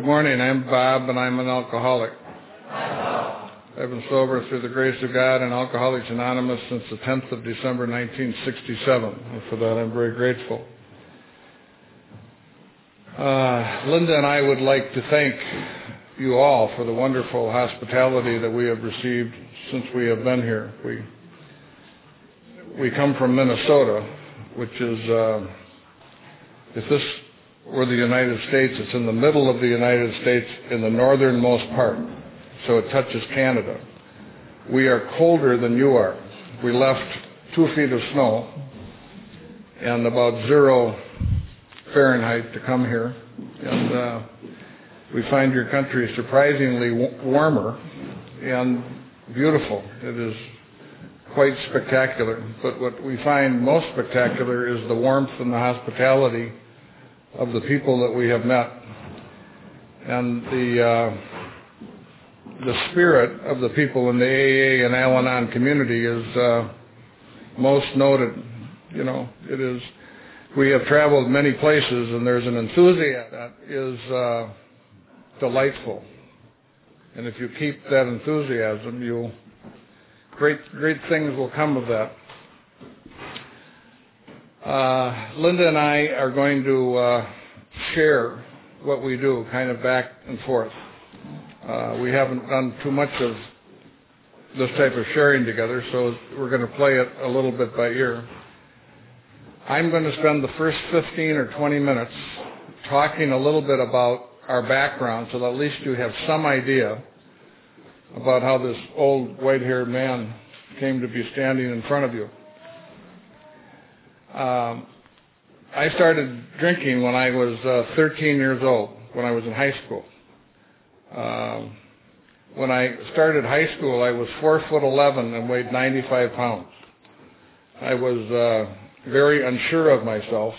Good morning. I'm Bob, and I'm an alcoholic. I've been sober through the grace of God and Alcoholics Anonymous since the 10th of December 1967. And for that, I'm very grateful. Uh, Linda and I would like to thank you all for the wonderful hospitality that we have received since we have been here. We we come from Minnesota, which is uh, if this were the United States, it's in the middle of the United States in the northernmost part, so it touches Canada. We are colder than you are. We left two feet of snow and about zero Fahrenheit to come here, and uh, we find your country surprisingly warmer and beautiful. It is quite spectacular. But what we find most spectacular is the warmth and the hospitality of the people that we have met. And the uh, the spirit of the people in the AA and Al-Anon community is uh, most noted. You know, it is. We have traveled many places, and there's an enthusiasm that is uh, delightful. And if you keep that enthusiasm, you'll great great things will come of that. Uh, Linda and I are going to uh, share what we do, kind of back and forth. Uh, we haven't done too much of this type of sharing together, so we're going to play it a little bit by ear. I'm going to spend the first 15 or 20 minutes talking a little bit about our background so that at least you have some idea about how this old white-haired man came to be standing in front of you. Um, I started drinking when I was uh, 13 years old, when I was in high school. Um, when I started high school, I was four foot 11 and weighed 95 pounds. I was uh, very unsure of myself.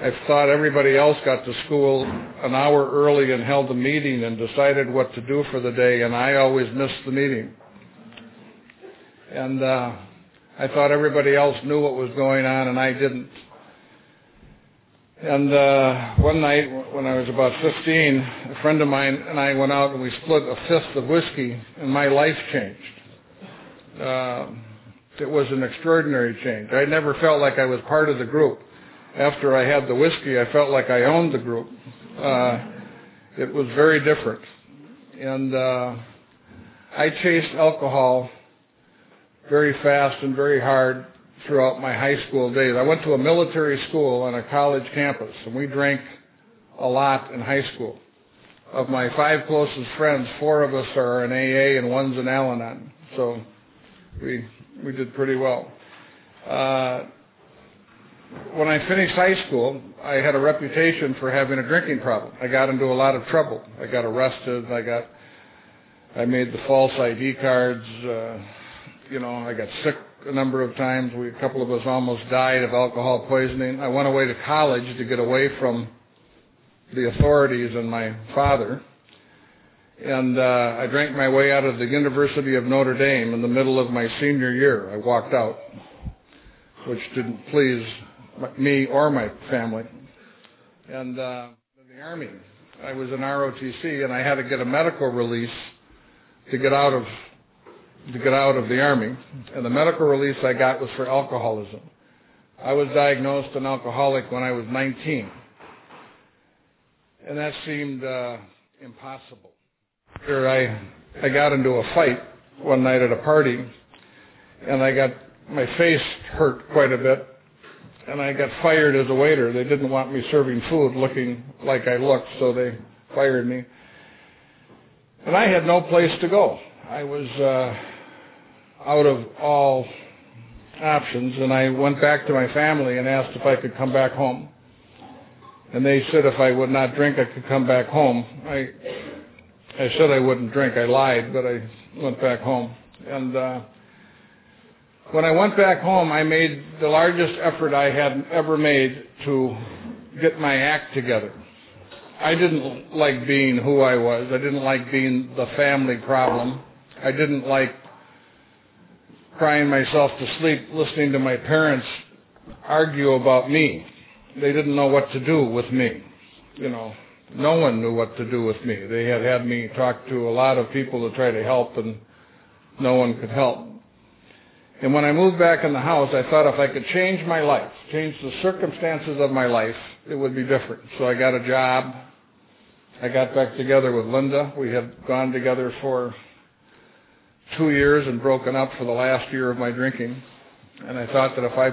I thought everybody else got to school an hour early and held a meeting and decided what to do for the day, and I always missed the meeting. And uh, I thought everybody else knew what was going on, and I didn't. And uh, one night when I was about 15, a friend of mine and I went out and we split a fifth of whiskey, and my life changed. Uh, it was an extraordinary change. I never felt like I was part of the group after I had the whiskey, I felt like I owned the group. Uh, it was very different. And uh, I chased alcohol very fast and very hard throughout my high school days. I went to a military school on a college campus, and we drank a lot in high school. Of my five closest friends, four of us are in AA and one's in Al-Anon. So we we did pretty well. Uh, when I finished high school, I had a reputation for having a drinking problem. I got into a lot of trouble. I got arrested. I got, I made the false ID cards. Uh, you know, I got sick a number of times. We, a couple of us almost died of alcohol poisoning. I went away to college to get away from the authorities and my father. And uh, I drank my way out of the University of Notre Dame in the middle of my senior year. I walked out, which didn't please me or my family. And uh, the Army, I was in ROTC, and I had to get a medical release to get out of to get out of the Army. And the medical release I got was for alcoholism. I was diagnosed an alcoholic when I was 19, and that seemed uh, impossible. Here I I got into a fight one night at a party, and I got my face hurt quite a bit and I got fired as a waiter. They didn't want me serving food looking like I looked, so they fired me. And I had no place to go. I was uh, out of all options, and I went back to my family and asked if I could come back home. And they said if I would not drink, I could come back home. I I said I wouldn't drink. I lied, but I went back home. And uh, when I went back home, I made the largest effort I had ever made to get my act together. I didn't like being who I was. I didn't like being the family problem. I didn't like crying myself to sleep listening to my parents argue about me. They didn't know what to do with me. You know, no one knew what to do with me. They had had me talk to a lot of people to try to help, and no one could help. And when I moved back in the house, I thought if I could change my life, change the circumstances of my life, it would be different. So I got a job. I got back together with Linda. We had gone together for two years and broken up for the last year of my drinking. And I thought that if I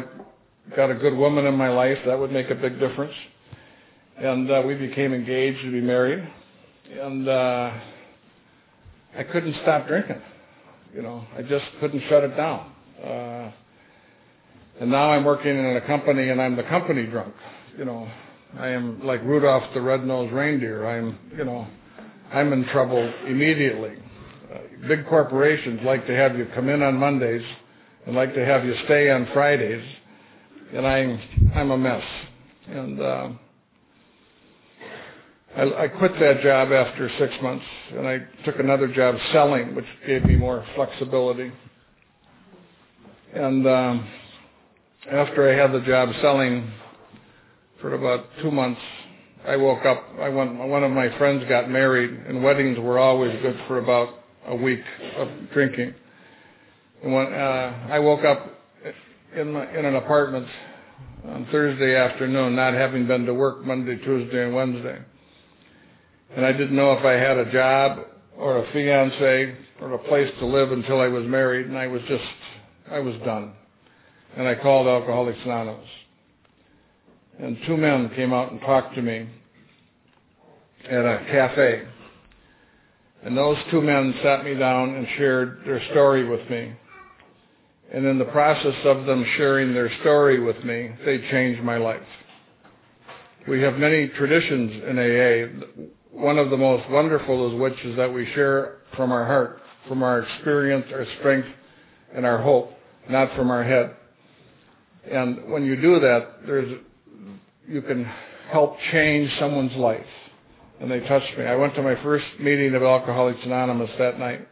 got a good woman in my life, that would make a big difference. And uh, we became engaged to be married. And uh, I couldn't stop drinking. You know, I just couldn't shut it down. Uh, and now I'm working in a company and I'm the company drunk. You know, I am like Rudolph the red-nosed reindeer. I'm, you know, I'm in trouble immediately. Big corporations like to have you come in on Mondays and like to have you stay on Fridays, and I'm I'm a mess. And uh, I, I quit that job after six months, and I took another job selling, which gave me more flexibility. And um, after I had the job selling for about two months, I woke up. I went. One of my friends got married, and weddings were always good for about a week of drinking. And when uh, I woke up in my, in an apartment on Thursday afternoon, not having been to work Monday, Tuesday, and Wednesday, and I didn't know if I had a job or a fiance or a place to live until I was married, and I was just I was done. And I called Alcoholics Anonymous. And two men came out and talked to me at a cafe. And those two men sat me down and shared their story with me. And in the process of them sharing their story with me, they changed my life. We have many traditions in AA. One of the most wonderful is which is that we share from our heart, from our experience, our strength, and our hope not from our head. And when you do that, there's, you can help change someone's life. And they touched me. I went to my first meeting of Alcoholics Anonymous that night.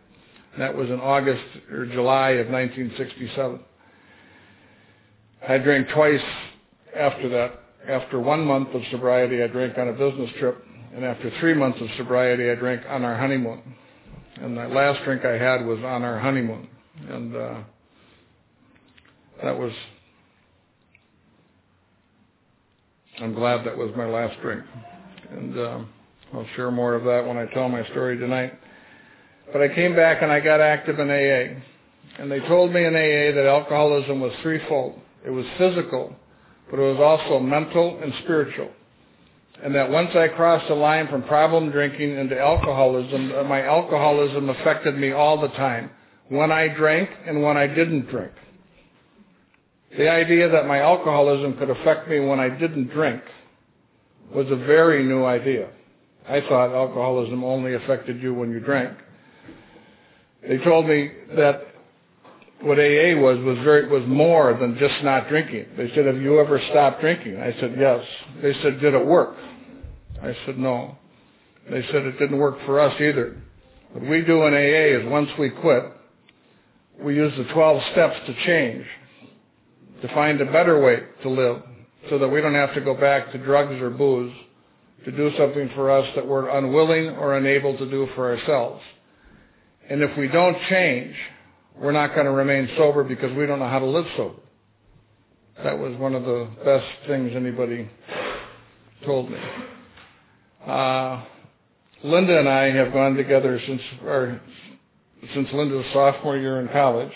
And that was in August or July of 1967. I drank twice after that. After one month of sobriety, I drank on a business trip. And after three months of sobriety, I drank on our honeymoon. And the last drink I had was on our honeymoon. And uh, that was, I'm glad that was my last drink. And um, I'll share more of that when I tell my story tonight. But I came back and I got active in AA. And they told me in AA that alcoholism was threefold. It was physical, but it was also mental and spiritual. And that once I crossed the line from problem drinking into alcoholism, uh, my alcoholism affected me all the time. When I drank and when I didn't drink. The idea that my alcoholism could affect me when I didn't drink was a very new idea. I thought alcoholism only affected you when you drank. They told me that what AA was was very was more than just not drinking. They said, "Have you ever stopped drinking?" I said, "Yes." They said, "Did it work?" I said, "No." They said it didn't work for us either. What we do in AA is once we quit, we use the 12 steps to change to find a better way to live so that we don't have to go back to drugs or booze to do something for us that we're unwilling or unable to do for ourselves. And if we don't change, we're not going to remain sober because we don't know how to live sober. That was one of the best things anybody told me. Uh, Linda and I have gone together since our, since Linda's sophomore year in college,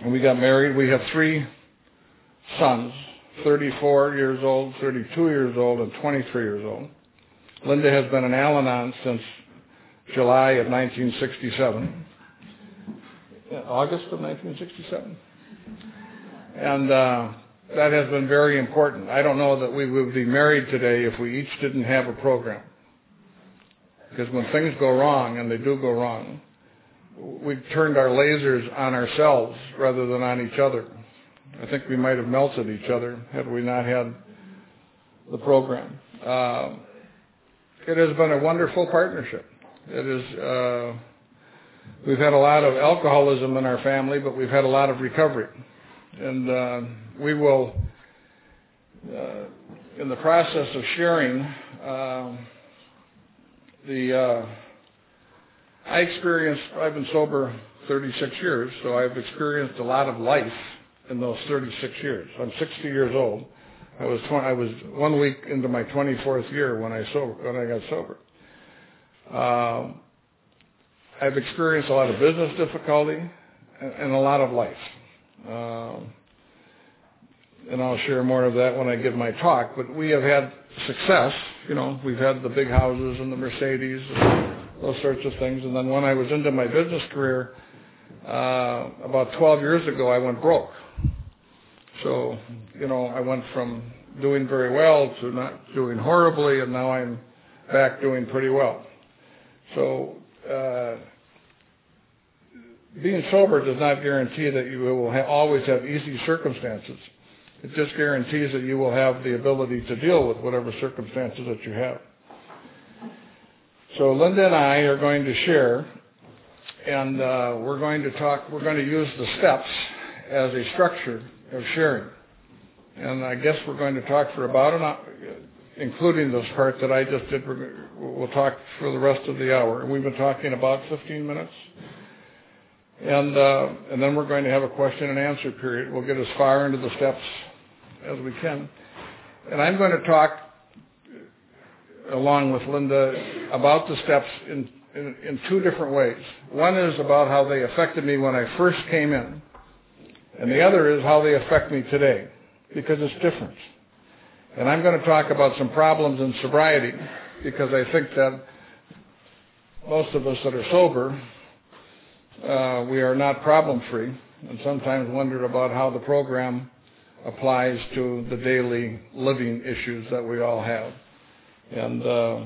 and we got married. We have three sons, 34 years old, 32 years old, and 23 years old. Linda has been an Al-Anon since July of 1967. August of 1967. And uh, that has been very important. I don't know that we would be married today if we each didn't have a program. Because when things go wrong, and they do go wrong, we've turned our lasers on ourselves rather than on each other. I think we might have melted each other had we not had the program. Uh, it has been a wonderful partnership. It is. Uh, we've had a lot of alcoholism in our family, but we've had a lot of recovery, and uh, we will, uh, in the process of sharing, uh, the uh, I experienced. I've been sober 36 years, so I've experienced a lot of life in those 36 years. I'm 60 years old. I was 20, I was one week into my 24th year when I sober when I got sober. Um, I've experienced a lot of business difficulty and, and a lot of life. Um, and I'll share more of that when I give my talk. But we have had success. You know, we've had the big houses and the Mercedes, and those sorts of things. And then when I was into my business career, uh, about 12 years ago, I went broke. So, you know, I went from doing very well to not doing horribly, and now I'm back doing pretty well. So, uh, being sober does not guarantee that you will ha- always have easy circumstances. It just guarantees that you will have the ability to deal with whatever circumstances that you have. So Linda and I are going to share, and uh, we're going to talk. We're going to use the steps as a structure of sharing. And I guess we're going to talk for about an hour, including this part that I just did. We'll talk for the rest of the hour. And we've been talking about 15 minutes. And, uh, and then we're going to have a question and answer period. We'll get as far into the steps as we can. And I'm going to talk along with Linda about the steps in, in, in two different ways. One is about how they affected me when I first came in, and the other is how they affect me today, because it's different. And I'm going to talk about some problems in sobriety, because I think that most of us that are sober, uh, we are not problem free, and sometimes wonder about how the program applies to the daily living issues that we all have. And uh,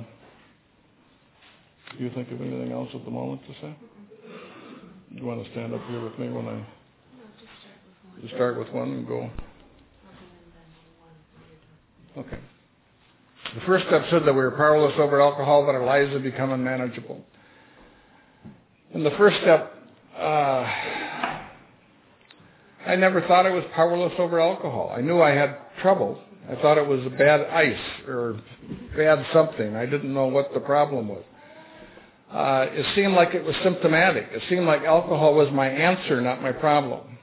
do you think of anything else at the moment to say? You want to stand up here with me when I just start with one and go? Okay. The first step said that we were powerless over alcohol, but our lives had become unmanageable. And the first step, uh, I never thought I was powerless over alcohol. I knew I had trouble. I thought it was a bad ice or bad something. I didn't know what the problem was. Uh, it seemed like it was symptomatic. It seemed like alcohol was my answer, not my problem.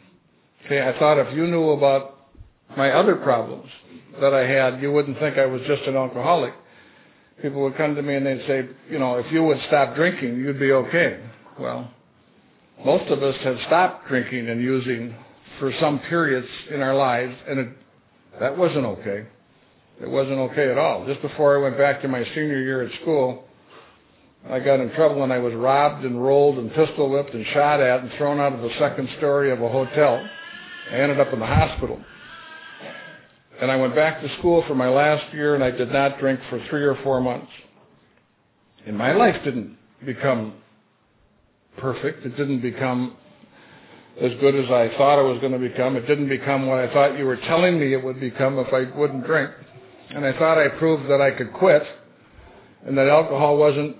Okay, I thought if you knew about my other problems that I had, you wouldn't think I was just an alcoholic. People would come to me and they'd say, you know, if you would stop drinking, you'd be okay. Well, most of us have stopped drinking and using for some periods in our lives, and it, that wasn't okay. It wasn't okay at all. Just before I went back to my senior year at school, I got in trouble and I was robbed and rolled and pistol whipped and shot at and thrown out of the second story of a hotel. I ended up in the hospital. And I went back to school for my last year and I did not drink for three or four months. And my life didn't become perfect. It didn't become as good as I thought it was going to become. It didn't become what I thought you were telling me it would become if I wouldn't drink. And I thought I proved that I could quit and that alcohol wasn't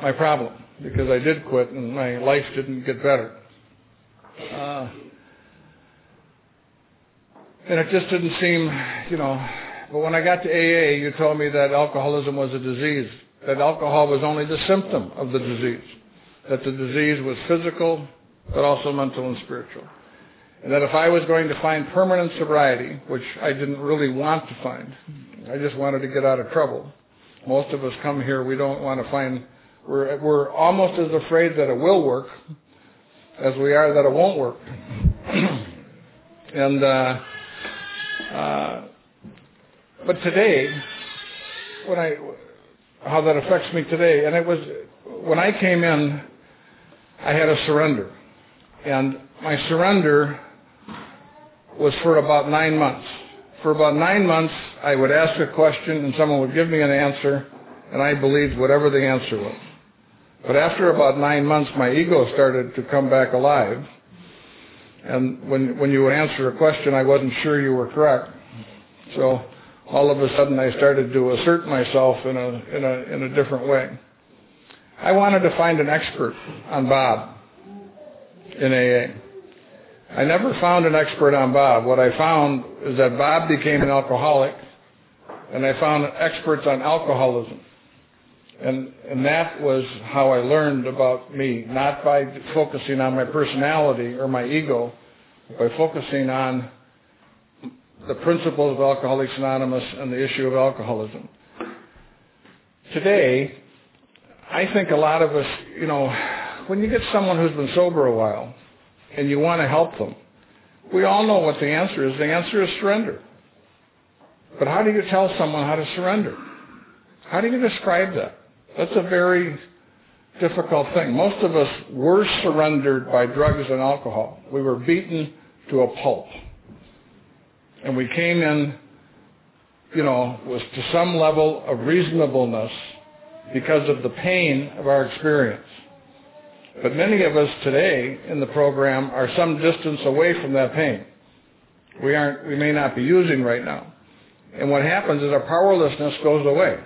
my problem because I did quit and my life didn't get better. Uh, and it just didn't seem, you know, but when I got to AA, you told me that alcoholism was a disease, that alcohol was only the symptom of the disease, that the disease was physical, but also mental and spiritual. And that if I was going to find permanent sobriety, which I didn't really want to find, I just wanted to get out of trouble. Most of us come here, we don't want to find, we're, we're almost as afraid that it will work as we are that it won't work. and, uh, uh, but today, when I, how that affects me today, and it was, when I came in, I had a surrender. And my surrender was for about nine months. For about nine months, I would ask a question and someone would give me an answer, and I believed whatever the answer was. But after about nine months, my ego started to come back alive. And when, when you would answer a question, I wasn't sure you were correct. So all of a sudden, I started to assert myself in a, in a, in a different way. I wanted to find an expert on Bob in AA. I never found an expert on Bob. What I found is that Bob became an alcoholic, and I found experts on alcoholism. And, and that was how I learned about me, not by focusing on my personality or my ego, but by focusing on the principles of Alcoholics Anonymous and the issue of alcoholism. Today, I think a lot of us, you know, when you get someone who's been sober a while and you want to help them, we all know what the answer is. The answer is surrender. But how do you tell someone how to surrender? How do you describe that? That's a very difficult thing. Most of us were surrendered by drugs and alcohol. We were beaten to a pulp. And we came in, you know, was to some level of reasonableness because of the pain of our experience. But many of us today in the program are some distance away from that pain. We aren't, we may not be using right now. And what happens is our powerlessness goes away.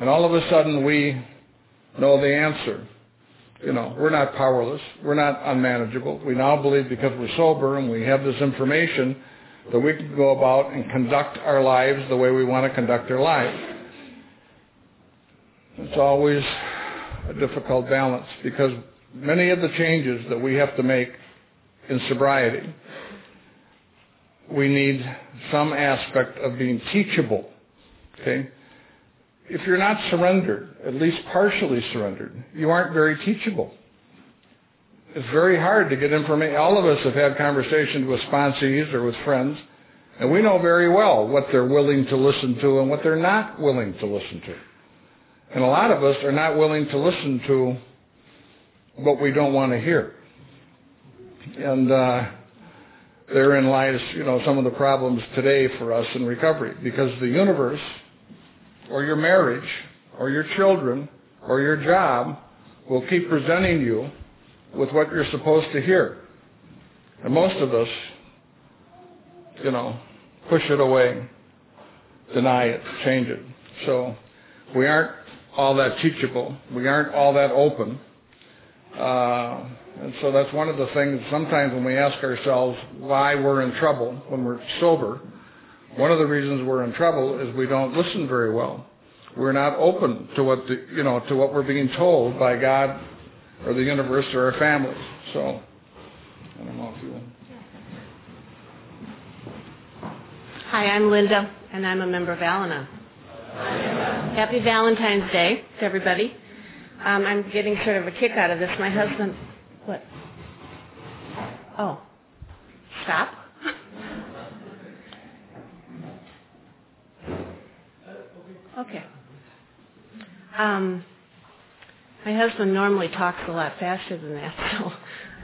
And all of a sudden we know the answer. You know, we're not powerless. We're not unmanageable. We now believe because we're sober and we have this information that we can go about and conduct our lives the way we want to conduct our lives. It's always a difficult balance because many of the changes that we have to make in sobriety, we need some aspect of being teachable. Okay? If you're not surrendered, at least partially surrendered, you aren't very teachable. It's very hard to get information. All of us have had conversations with sponsees or with friends, and we know very well what they're willing to listen to and what they're not willing to listen to. And a lot of us are not willing to listen to what we don't want to hear. And uh, therein lies, you know, some of the problems today for us in recovery, because the universe or your marriage or your children or your job will keep presenting you with what you're supposed to hear. And most of us, you know, push it away, deny it, change it. So we aren't all that teachable. We aren't all that open. Uh, and so that's one of the things sometimes when we ask ourselves why we're in trouble when we're sober, one of the reasons we're in trouble is we don't listen very well. We're not open to what the, you know to what we're being told by God or the universe or our families. So I don't know if you. Hi, I'm Linda, and I'm a member of Al-Anon. Happy Valentine's Day to everybody. Um, I'm getting sort of a kick out of this. My husband, what? Oh, stop. Okay. Um, my husband normally talks a lot faster than that, so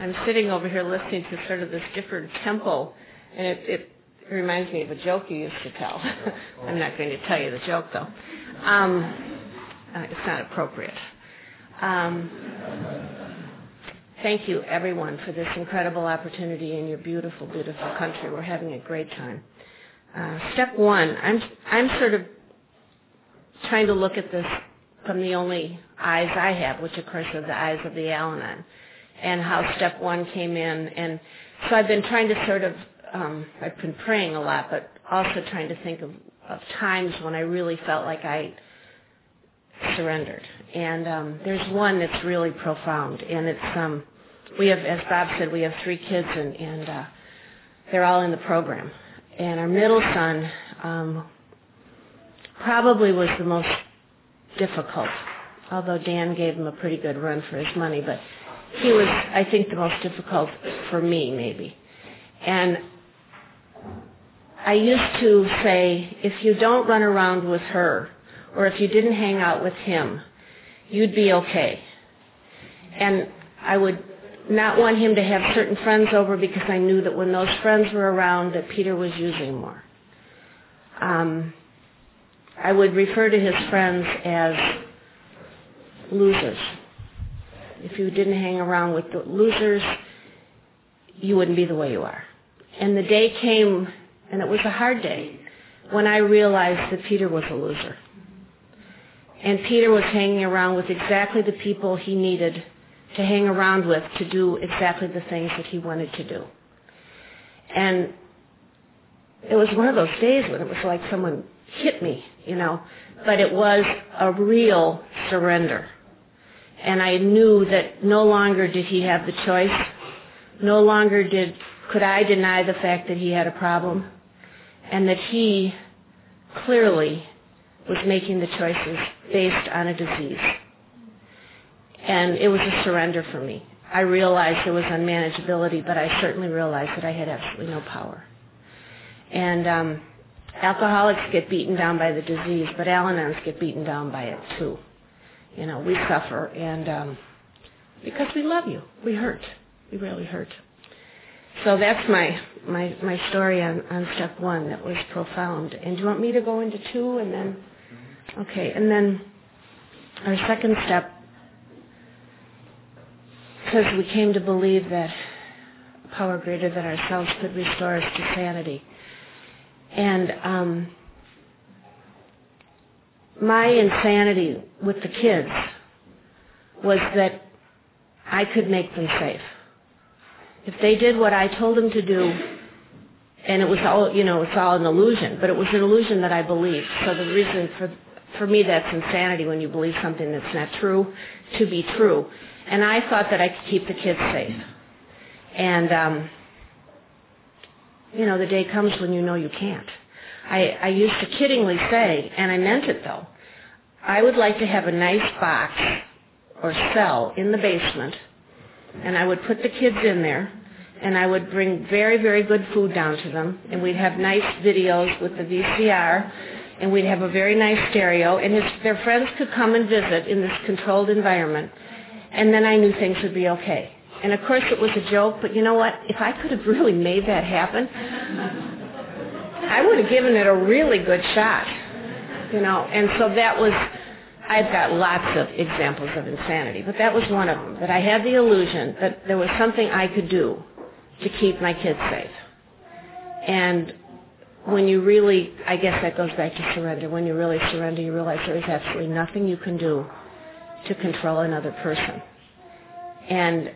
I'm sitting over here listening to sort of this different tempo, and it, it reminds me of a joke you used to tell. I'm not going to tell you the joke though. Um, uh, it's not appropriate. Um, thank you, everyone, for this incredible opportunity in your beautiful, beautiful country. We're having a great time. Uh, step one, I'm I'm sort of trying to look at this from the only eyes I have, which of course are the eyes of the Al-Anon, and how step one came in. And so I've been trying to sort of, um, I've been praying a lot, but also trying to think of, of times when I really felt like I surrendered. And um, there's one that's really profound, and it's um, we have, as Bob said, we have three kids, and, and uh, they're all in the program. And our middle son, um, probably was the most difficult, although Dan gave him a pretty good run for his money, but he was, I think, the most difficult for me, maybe. And I used to say, if you don't run around with her, or if you didn't hang out with him, you'd be okay. And I would not want him to have certain friends over because I knew that when those friends were around that Peter was using more. Um, I would refer to his friends as losers. If you didn't hang around with the losers, you wouldn't be the way you are. And the day came, and it was a hard day, when I realized that Peter was a loser. And Peter was hanging around with exactly the people he needed to hang around with to do exactly the things that he wanted to do. And it was one of those days when it was like someone hit me, you know, but it was a real surrender. And I knew that no longer did he have the choice. No longer did could I deny the fact that he had a problem and that he clearly was making the choices based on a disease. And it was a surrender for me. I realized there was unmanageability, but I certainly realized that I had absolutely no power. And um, alcoholics get beaten down by the disease, but Al-Anons get beaten down by it too. You know, we suffer, and um, because we love you, we hurt. We really hurt. So that's my my my story on on step one. That was profound. And do you want me to go into two, and then? Okay, and then our second step, because we came to believe that a power greater than ourselves could restore us to sanity. And um, my insanity with the kids was that I could make them safe. If they did what I told them to do, and it was all, you know, it's all an illusion, but it was an illusion that I believed. So the reason for for me that's insanity when you believe something that's not true to be true. And I thought that I could keep the kids safe. And um, you know, the day comes when you know you can't. I, I used to kiddingly say, and I meant it though, I would like to have a nice box or cell in the basement, and I would put the kids in there, and I would bring very, very good food down to them, and we'd have nice videos with the VCR, and we'd have a very nice stereo, and his, their friends could come and visit in this controlled environment, and then I knew things would be okay. And of course it was a joke, but you know what? If I could have really made that happen, I would have given it a really good shot. You know, and so that was I've got lots of examples of insanity, but that was one of them. That I had the illusion that there was something I could do to keep my kids safe. And when you really, I guess that goes back to surrender. When you really surrender, you realize there is absolutely nothing you can do to control another person. And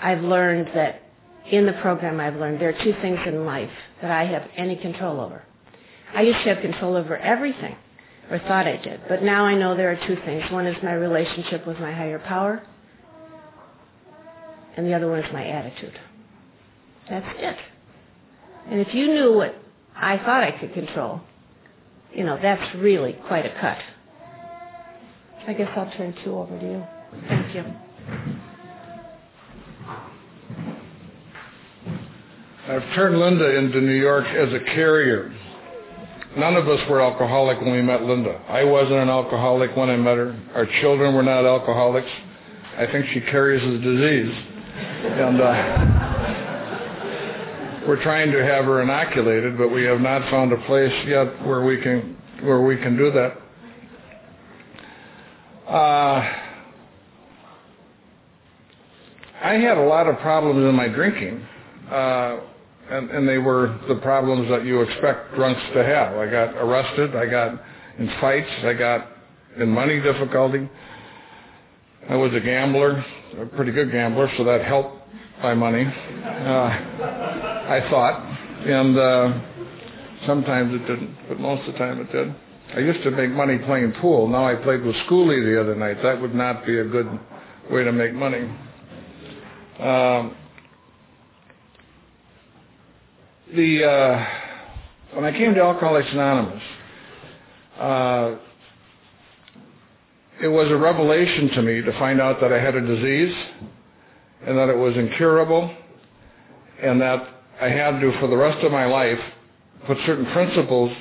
I've learned that in the program I've learned there are two things in life that I have any control over. I used to have control over everything, or thought I did, but now I know there are two things. One is my relationship with my higher power, and the other one is my attitude. That's it. And if you knew what I thought I could control, you know, that's really quite a cut. I guess I'll turn two over to you. Thank you. I've turned Linda into New York as a carrier. None of us were alcoholic when we met Linda. I wasn't an alcoholic when I met her. Our children were not alcoholics. I think she carries the disease. And uh, we're trying to have her inoculated, but we have not found a place yet where we can where we can do that. Uh, I had a lot of problems in my drinking. Uh, and, and they were the problems that you expect drunks to have. I got arrested. I got in fights. I got in money difficulty. I was a gambler, a pretty good gambler, so that helped my money. Uh, I thought, and uh, sometimes it didn't, but most of the time it did. I used to make money playing pool. Now I played with Schoolie the other night. That would not be a good way to make money. Um, the uh, when I came to Alcoholics Anonymous, uh, it was a revelation to me to find out that I had a disease and that it was incurable and that I had to, for the rest of my life, put certain principles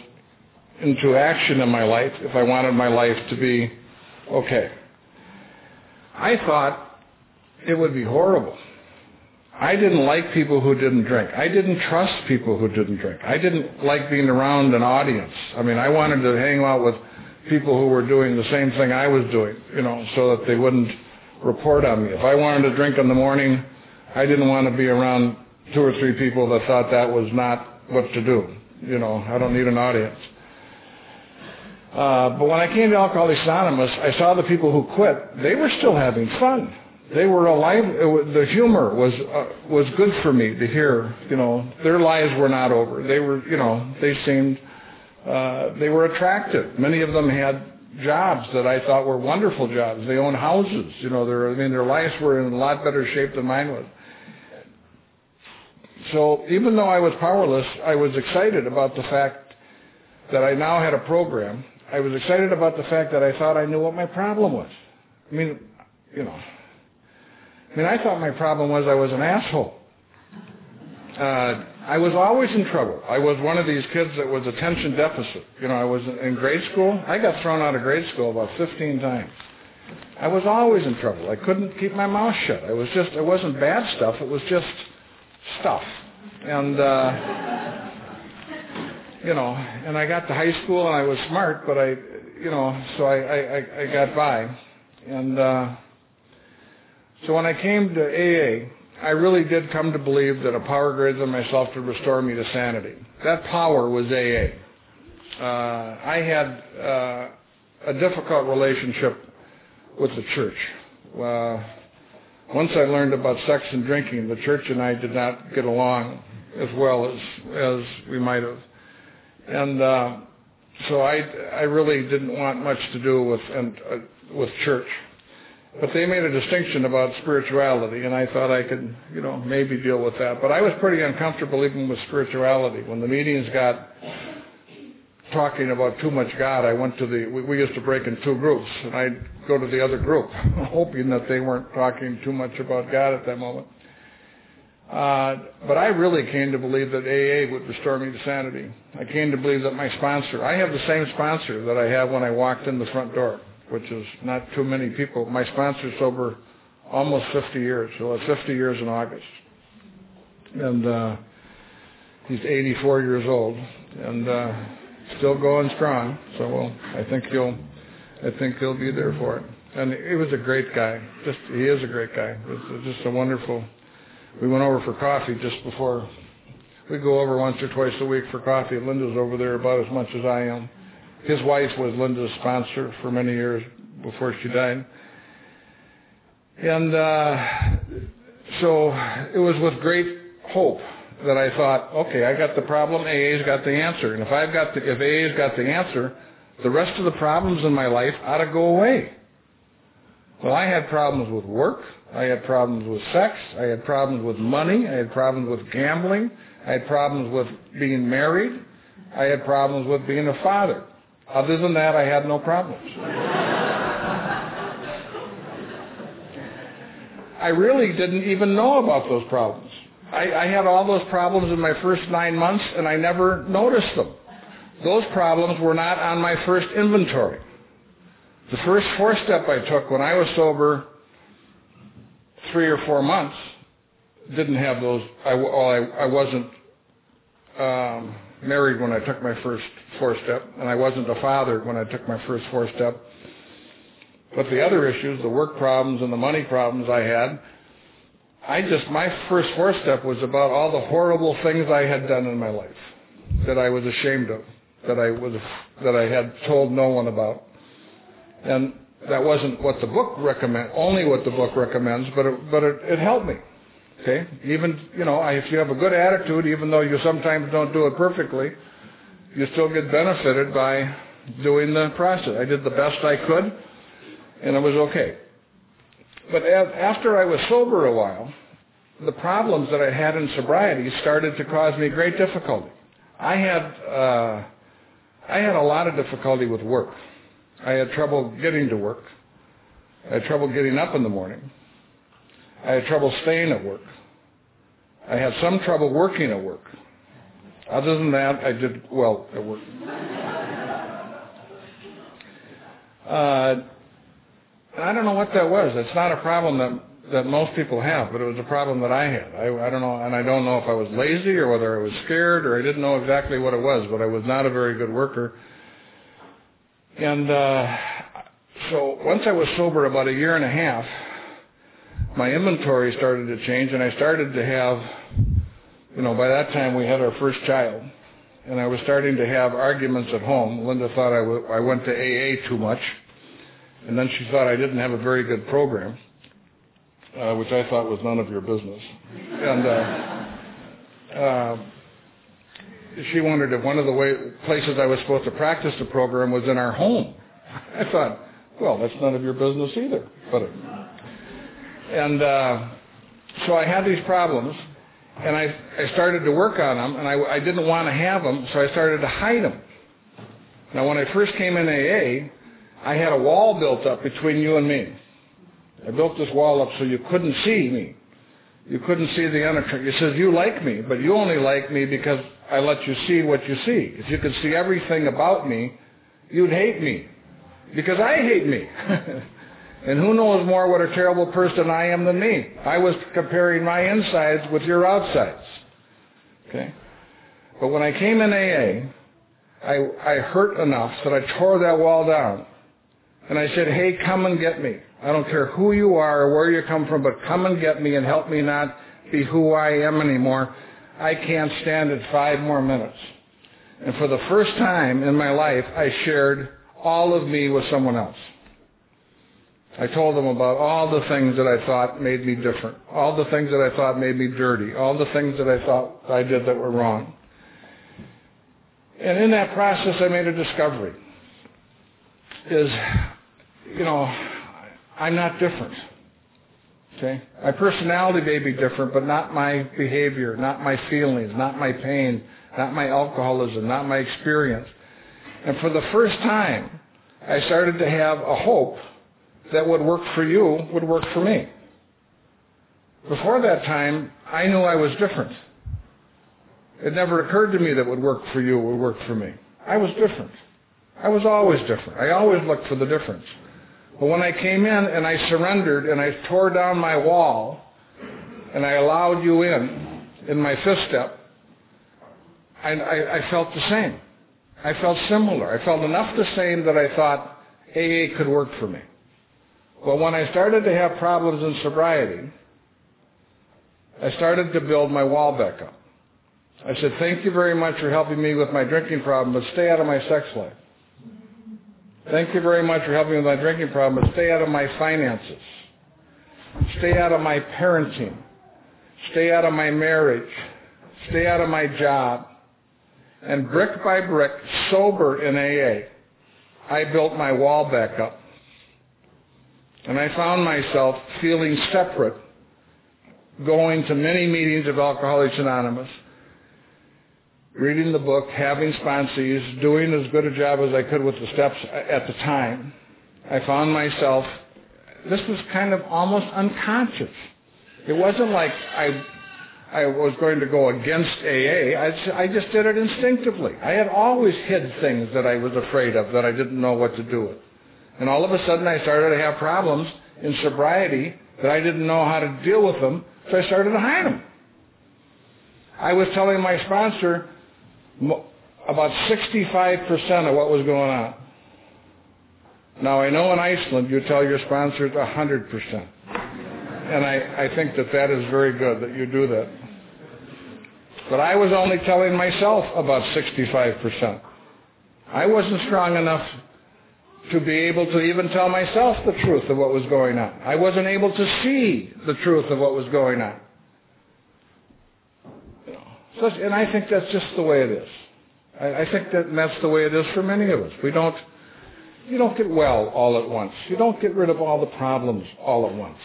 into action in my life if I wanted my life to be okay. I thought it would be horrible I didn't like people who didn't drink. I didn't trust people who didn't drink. I didn't like being around an audience. I mean, I wanted to hang out with people who were doing the same thing I was doing, you know, so that they wouldn't report on me. If I wanted to drink in the morning, I didn't want to be around two or three people that thought that was not what to do. You know, I don't need an audience. Uh, but when I came to Alcoholics Anonymous, I saw the people who quit. They were still having fun they were alive. The humor was uh, was good for me to hear. You know, their lives were not over. They were, you know, they seemed Uh, they were attractive. Many of them had jobs that I thought were wonderful jobs. They owned houses. You know, their I mean, their lives were in a lot better shape than mine was. So even though I was powerless, I was excited about the fact that I now had a program. I was excited about the fact that I thought I knew what my problem was. I mean, you know, I mean, I thought my problem was I was an asshole. Uh, I was always in trouble. I was one of these kids that was attention deficit. You know, I was in grade school. I got thrown out of grade school about 15 times. I was always in trouble. I couldn't keep my mouth shut. I was just, it wasn't bad stuff. It was just stuff. And, uh, you know, and I got to high school and I was smart, but I, you know, so I, I, I got by. And, uh, so when I came to AA, I really did come to believe that a power greater than myself could restore me to sanity. That power was AA. Uh, I had uh, a difficult relationship with the church. Uh, once I learned about sex and drinking, the church and I did not get along as well as as we might have, and uh, so I I really didn't want much to do with and uh, with church. But they made a distinction about spirituality, and I thought I could, you know, maybe deal with that. But I was pretty uncomfortable even with spirituality. When the meetings got talking about too much God, I went to the, we, we used to break in two groups, and I'd go to the other group, hoping that they weren't talking too much about God at that moment. Uh, but I really came to believe that AA would restore me to sanity. I came to believe that my sponsor, I have the same sponsor that I have when I walked in the front door which is not too many people. My sponsor's sober almost 50 years. He'll have 50 years in August. And uh, he's 84 years old and uh, still going strong. So well, I think he'll, I think he'll be there for it. And he was a great guy. Just he is a great guy. Just a wonderful. We went over for coffee just before. We go over once or twice a week for coffee. Linda's over there about as much as I am his wife was Linda's sponsor for many years before she died. And uh, so it was with great hope that I thought, okay, I got the problem, AA's got the answer. And if I've got the, if AA's got the answer, the rest of the problems in my life ought to go away. Well, I had problems with work. I had problems with sex. I had problems with money. I had problems with gambling. I had problems with being married. I had problems with being a father. Other than that, I had no problems. I really didn't even know about those problems. I, I had all those problems in my first nine months, and I never noticed them. Those problems were not on my first inventory. The first four step I took when I was sober, three or four months, didn't have those. I, well, I, I wasn't um, married when I took my first four step, and I wasn't a father when I took my first four step. But the other issues, the work problems and the money problems I had, I just, my first four step was about all the horrible things I had done in my life that I was ashamed of, that I was, that I had told no one about. And that wasn't what the book recommend, only what the book recommends, but it, but it, it helped me. Okay? Even, you know, if you have a good attitude, even though you sometimes don't do it perfectly, you still get benefited by doing the process. I did the best I could, and it was okay. But after I was sober a while, the problems that I had in sobriety started to cause me great difficulty. I had uh, I had a lot of difficulty with work. I had trouble getting to work. I had trouble getting up in the morning. I had trouble staying at work. I had some trouble working at work. Other than that, I did well at work. Uh, I don't know what that was. It's not a problem that that most people have, but it was a problem that I had. I, I don't know, and I don't know if I was lazy or whether I was scared or I didn't know exactly what it was, but I was not a very good worker. And uh, so once I was sober about a year and a half, my inventory started to change, and I started to have, you know, by that time we had our first child, and I was starting to have arguments at home. Linda thought I, w- I went to AA too much, and then she thought I didn't have a very good program, uh, which I thought was none of your business. And uh, uh, she wondered if one of the way, places I was supposed to practice the program was in our home. I thought, well, that's none of your business either. But, and uh, so I had these problems, and I, I started to work on them, and I, I didn't want to have them, so I started to hide them. Now, when I first came in AA, I had a wall built up between you and me. I built this wall up so you couldn't see me. You couldn't see the unattractive. He says, you like me, but you only like me because I let you see what you see. If you could see everything about me, you'd hate me. Because I hate me. and who knows more what a terrible person I am than me? I was comparing my insides with your outsides. Okay? But when I came in AA, I, I hurt enough that I tore that wall down. And I said, hey, come and get me. I don't care who you are or where you come from, but come and get me and help me not be who I am anymore. I can't stand it five more minutes. And for the first time in my life, I shared all of me with someone else. I told them about all the things that I thought made me different, all the things that I thought made me dirty, all the things that I thought I did that were wrong. And in that process, I made a discovery. Is, you know, I'm not different. Okay? My personality may be different, but not my behavior, not my feelings, not my pain, not my alcoholism, not my experience. And for the first time, I started to have a hope that would work for you would work for me. Before that time, I knew I was different. It never occurred to me that would work for you would work for me. I was different. I was always different. I always looked for the difference. But when I came in and I surrendered and I tore down my wall and I allowed you in, in my fifth step, I, I, I felt the same. I felt similar. I felt enough the same that I thought AA could work for me. But when I started to have problems in sobriety, I started to build my wall back up. I said, thank you very much for helping me with my drinking problem, but stay out of my sex life. Thank you very much for helping me with my drinking problem, but stay out of my finances. Stay out of my parenting. Stay out of my marriage. Stay out of my job. And brick by brick, sober in AA, I built my wall back up. And I found myself feeling separate, going to many meetings of Alcoholics Anonymous, reading the book, having sponsees, doing as good a job as I could with the steps at the time, I found myself, this was kind of almost unconscious. It wasn't like I, I was going to go against AA. I, I just did it instinctively. I had always hid things that I was afraid of that I didn't know what to do with. And all of a sudden I started to have problems in sobriety that I didn't know how to deal with them, so I started to hide them. I was telling my sponsor, about 65% of what was going on. Now, I know in Iceland you tell your sponsors 100%. And I, I think that that is very good that you do that. But I was only telling myself about 65%. I wasn't strong enough to be able to even tell myself the truth of what was going on. I wasn't able to see the truth of what was going on. And I think that's just the way it is. I, I think that that's the way it is for many of us. We don't, you don't get well all at once. You don't get rid of all the problems all at once.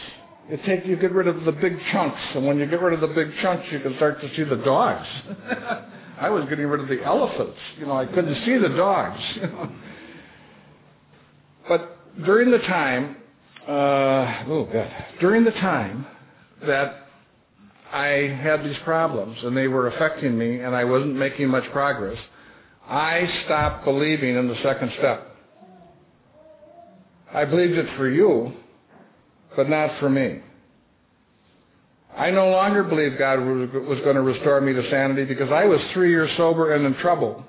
You take, you get rid of the big chunks, and when you get rid of the big chunks, you can start to see the dogs. I was getting rid of the elephants. You know, I couldn't see the dogs. But during the time, uh, oh God, during the time that I had these problems and they were affecting me and I wasn't making much progress, I stopped believing in the second step. I believed it for you, but not for me. I no longer believed God was going to restore me to sanity because I was three years sober and in trouble.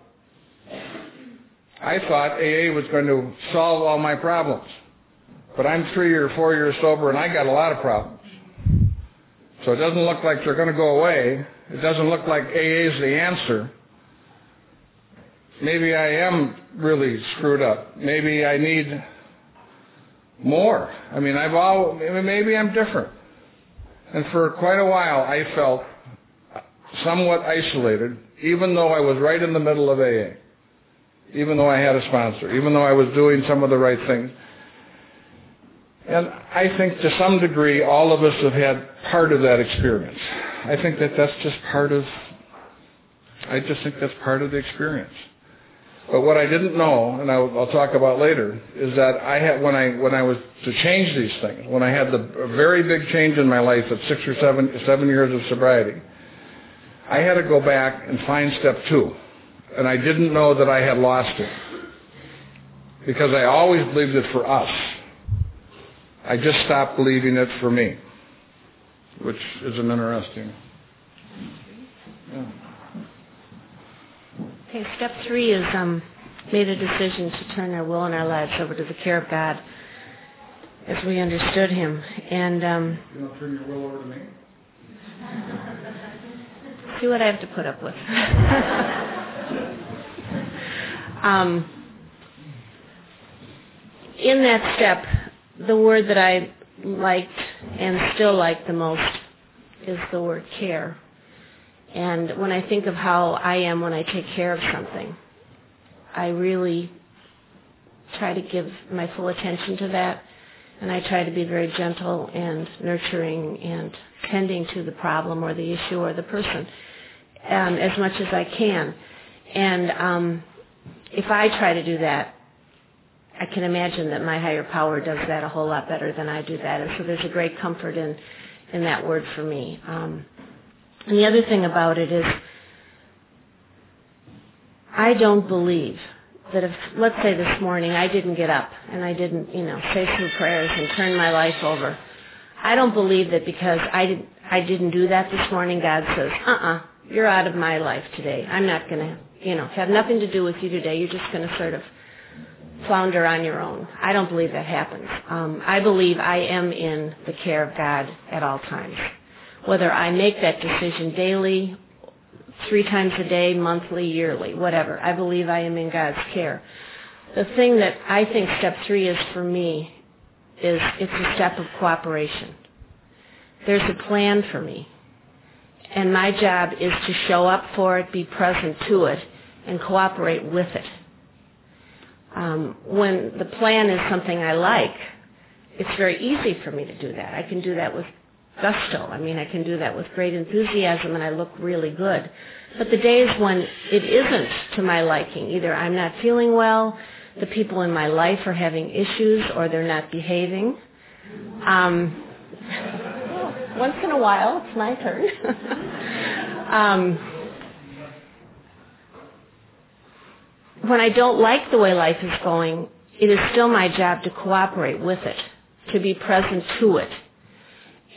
I thought AA was going to solve all my problems. But I'm three or four years sober and I got a lot of problems. So it doesn't look like they're going to go away. It doesn't look like AA is the answer. Maybe I am really screwed up. Maybe I need more. I mean, I've all, maybe I'm different. And for quite a while, I felt somewhat isolated, even though I was right in the middle of AA, even though I had a sponsor, even though I was doing some of the right things. And I think to some degree all of us have had part of that experience. I think that that's just part of, I just think that's part of the experience. But what I didn't know, and I'll, I'll, talk about later, is that I had when I when I was to change these things, when I had the very big change in my life at six or seven seven years of sobriety, I had to go back and find step two, and I didn't know that I had lost it because I always believed it for us. I just stopped believing it for me, which is an interesting. Yeah. Okay, step three is um, made a decision to turn our will and our lives over to the care of God as we understood Him. And um, you don't turn your will over to me. See what I have to put up with. um, in that step, the word that I liked and still like the most is the word care. And when I think of how I am when I take care of something, I really try to give my full attention to that. And I try to be very gentle and nurturing and tending to the problem or the issue or the person um, as much as I can. And um, if I try to do that, I can imagine that my higher power does that a whole lot better than I do that. And so there's a great comfort in, in that word for me. Um, and the other thing about it is, I don't believe that if, let's say this morning I didn't get up and I didn't, you know, say some prayers and turn my life over, I don't believe that because I did I didn't do that this morning, God says, uh-uh, you're out of my life today. I'm not going to, you know, have nothing to do with you today. You're just going to sort of flounder on your own. I don't believe that happens. Um, I believe I am in the care of God at all times whether I make that decision daily, three times a day, monthly, yearly, whatever. I believe I am in God's care. The thing that I think step three is for me is it's a step of cooperation. There's a plan for me. And my job is to show up for it, be present to it, and cooperate with it. Um, when the plan is something I like, it's very easy for me to do that. I can do that with gusto. I mean, I can do that with great enthusiasm and I look really good. But the days when it isn't to my liking, either I'm not feeling well, the people in my life are having issues, or they're not behaving. Um, once in a while, it's my turn. um, when I don't like the way life is going, it is still my job to cooperate with it, to be present to it,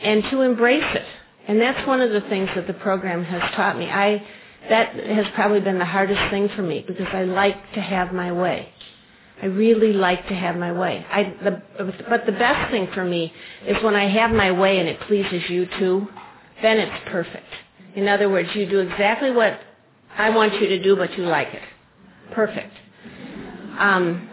and to embrace it. And that's one of the things that the program has taught me. I that has probably been the hardest thing for me because I like to have my way. I really like to have my way. I, the, but the best thing for me is when I have my way and it pleases you too, then it's perfect. In other words, you do exactly what I want you to do, but you like it. Perfect. Um,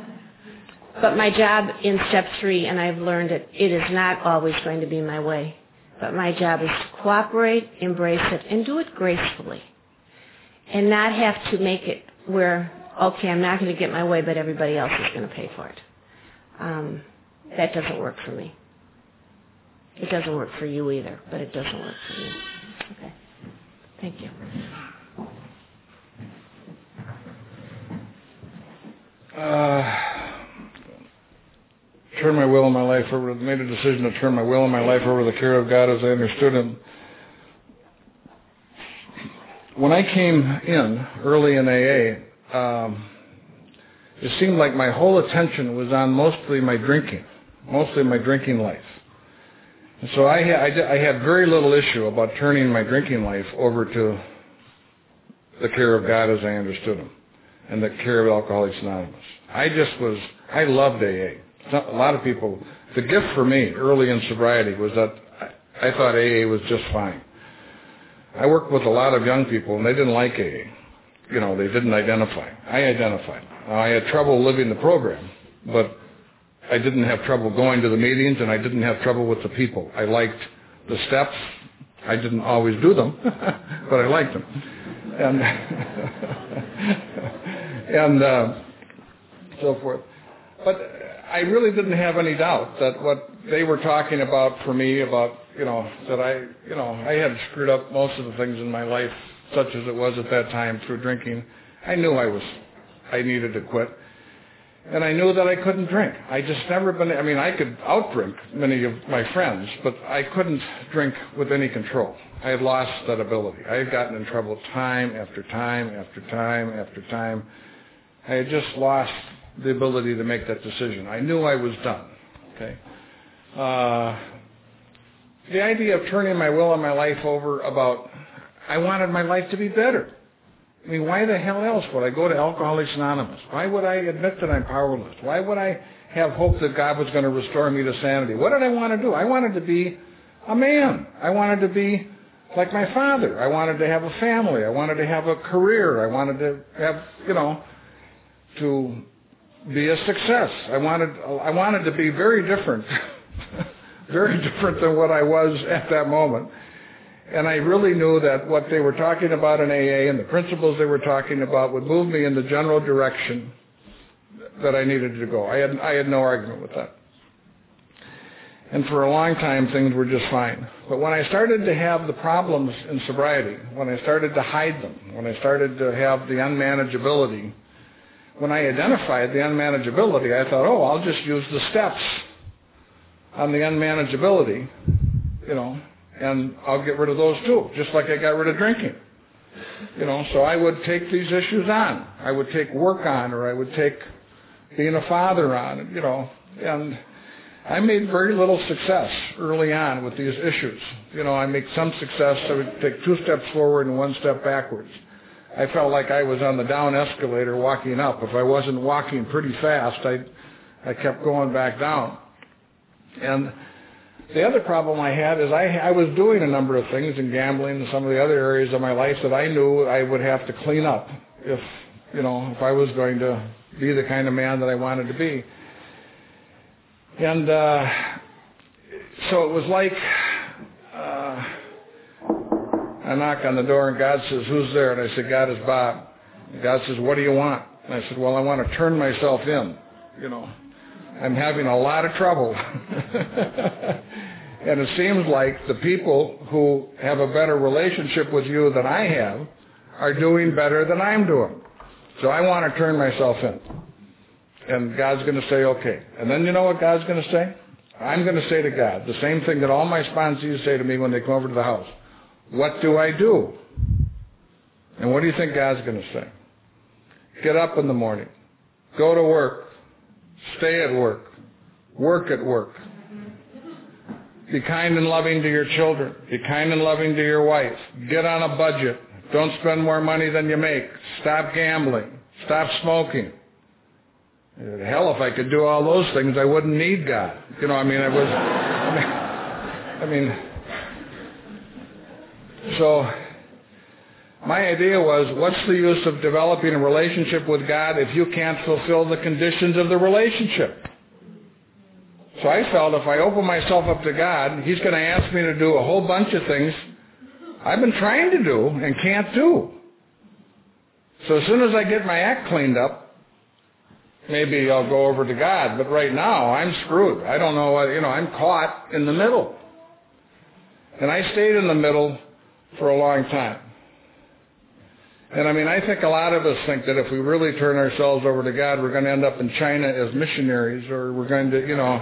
but my job in step three, and I've learned it, it is not always going to be my way. But my job is to cooperate, embrace it, and do it gracefully. And not have to make it where, okay, I'm not going to get my way, but everybody else is going to pay for it. Um, that doesn't work for me. It doesn't work for you either, but it doesn't work for me. Okay. Thank you. Uh, turn my will and my life over, made a decision to turn my will and my life over to the care of God as I understood Him. When I came in early in AA, um, it seemed like my whole attention was on mostly my drinking, mostly my drinking life. And so I, I, I had very little issue about turning my drinking life over to the care of God as I understood Him and the care of Alcoholics Anonymous. I just was, I loved AA a lot of people, the gift for me early in sobriety was that I, I thought AA was just fine. I worked with a lot of young people and they didn't like AA. You know, they didn't identify. I identified. I had trouble living the program, but I didn't have trouble going to the meetings and I didn't have trouble with the people. I liked the steps. I didn't always do them, but I liked them. And and uh, so forth. But I really didn't have any doubt that what they were talking about for me about you know that I you know I had screwed up most of the things in my life, such as it was at that time through drinking. I knew I was I needed to quit. And I knew that I couldn't drink. I just never been, I mean, I could outdrink many of my friends, but I couldn't drink with any control. I had lost that ability. I had gotten in trouble time after time after time after time. I had just lost the ability to make that decision. I knew I was done. Okay. Uh, the idea of turning my will and my life over about, I wanted my life to be better. I mean, why the hell else would I go to Alcoholics Anonymous? Why would I admit that I'm powerless? Why would I have hope that God was going to restore me to sanity? What did I want to do? I wanted to be a man. I wanted to be like my father. I wanted to have a family. I wanted to have a career. I wanted to have, you know, to be a success. I wanted, I wanted to be very different, very different than what I was at that moment. And I really knew that what they were talking about in AA and the principles they were talking about would move me in the general direction that I needed to go. I had, I had no argument with that. And for a long time, things were just fine. But when I started to have the problems in sobriety, when I started to hide them, when I started to have the unmanageability, when I identified the unmanageability, I thought, oh, I'll just use the steps on the unmanageability, you know, and I'll get rid of those too, just like I got rid of drinking. You know, so I would take these issues on. I would take work on, or I would take being a father on, you know, and I made very little success early on with these issues. You know, I make some success, I would take two steps forward and one step backwards. I felt like I was on the down escalator walking up. If I wasn't walking pretty fast, I I kept going back down. And the other problem I had is I, I was doing a number of things in gambling and some of the other areas of my life that I knew I would have to clean up if, you know, if I was going to be the kind of man that I wanted to be. And uh, so it was like uh, I knock on the door and God says, who's there? And I said, God is Bob. And God says, what do you want? And I said, well, I want to turn myself in, you know. I'm having a lot of trouble. and it seems like the people who have a better relationship with you than I have are doing better than I'm doing. So I want to turn myself in. And God's going to say, okay. And then you know what God's going to say? I'm going to say to God the same thing that all my sponsees say to me when they come over to the house. What do I do? And what do you think God's going to say? Get up in the morning. Go to work. Stay at work. Work at work. Be kind and loving to your children. Be kind and loving to your wife. Get on a budget. Don't spend more money than you make. Stop gambling. Stop smoking. Hell, if I could do all those things, I wouldn't need God. You know, I mean, I was. I mean, I mean so my idea was, what's the use of developing a relationship with God if you can't fulfill the conditions of the relationship? So I felt if I open myself up to God, He's going to ask me to do a whole bunch of things I've been trying to do and can't do. So as soon as I get my act cleaned up, maybe I'll go over to God. But right now, I'm screwed. I don't know what, you know, I'm caught in the middle. And I stayed in the middle for a long time. And I mean, I think a lot of us think that if we really turn ourselves over to God, we're going to end up in China as missionaries, or we're going to, you know,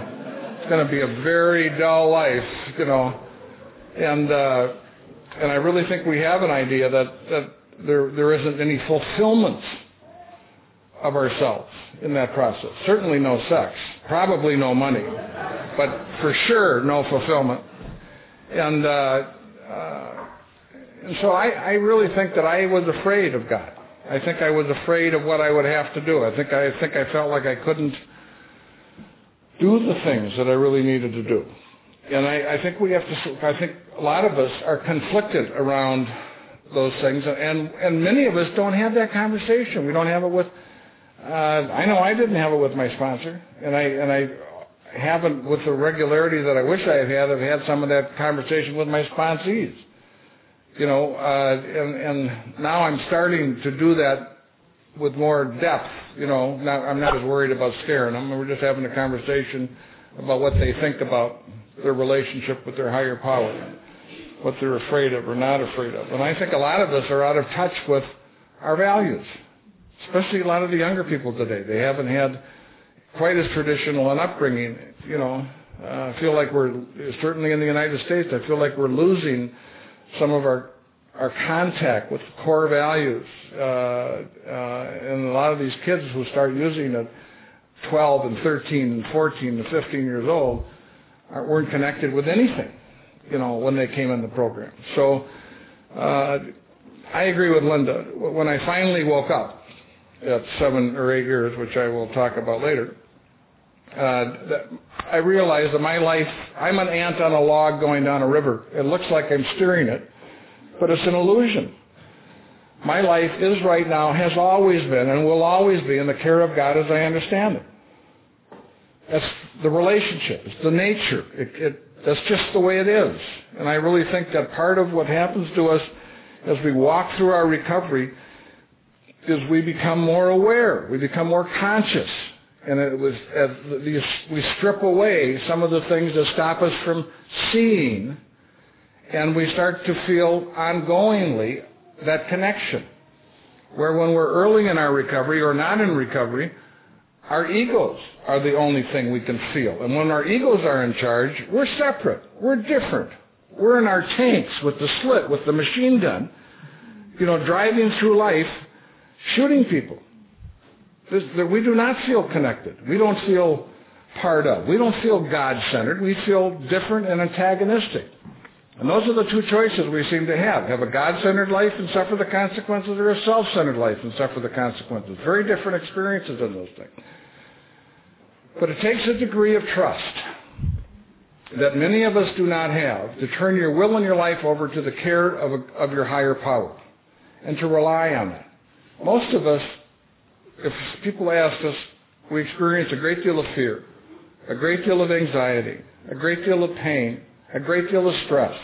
it's going to be a very dull life, you know. And uh, and I really think we have an idea that that there there isn't any fulfillment of ourselves in that process. Certainly no sex, probably no money, but for sure no fulfillment. And uh, uh, and so I, I really think that I was afraid of God. I think I was afraid of what I would have to do. I think I think I felt like I couldn't do the things that I really needed to do. And I, I think we have to. I think a lot of us are conflicted around those things, and and many of us don't have that conversation. We don't have it with. Uh, I know I didn't have it with my sponsor, and I and I haven't with the regularity that I wish I had had. I've had some of that conversation with my sponsees You know, uh, and, and now I'm starting to do that with more depth. You know, not, I'm not as worried about scaring them. We're just having a conversation about what they think about their relationship with their higher power, what they're afraid of or not afraid of. And I think a lot of us are out of touch with our values, especially a lot of the younger people today. They haven't had quite as traditional an upbringing. You know, uh, I feel like we're certainly in the United States. I feel like we're losing some of our our contact with core values. Uh, uh, and a lot of these kids who start using it 12 and 13 and 14 and 15 years old weren't connected with anything, you know, when they came in the program. So uh, I agree with Linda. When I finally woke up at seven or eight years, which I will talk about later, Uh, I realize that my life, I'm an ant on a log going down a river. It looks like I'm steering it, but it's an illusion. My life is right now, has always been, and will always be in the care of God as I understand it. That's the relationship. It's the nature. It, it, that's just the way it is. And I really think that part of what happens to us as we walk through our recovery is we become more aware. We become more conscious. And it was we strip away some of the things that stop us from seeing, and we start to feel ongoingly that connection. Where when we're early in our recovery or not in recovery, our egos are the only thing we can feel. And when our egos are in charge, we're separate. We're different. We're in our tanks with the slit, with the machine gun, you know, driving through life, shooting people. We do not feel connected. We don't feel part of. We don't feel God-centered. We feel different and antagonistic. And those are the two choices we seem to have. Have a God-centered life and suffer the consequences or a self-centered life and suffer the consequences. Very different experiences in those things. But it takes a degree of trust that many of us do not have to turn your will and your life over to the care of, a, of your higher power and to rely on that. Most of us, if people ask us, we experience a great deal of fear, a great deal of anxiety, a great deal of pain, a great deal of stress.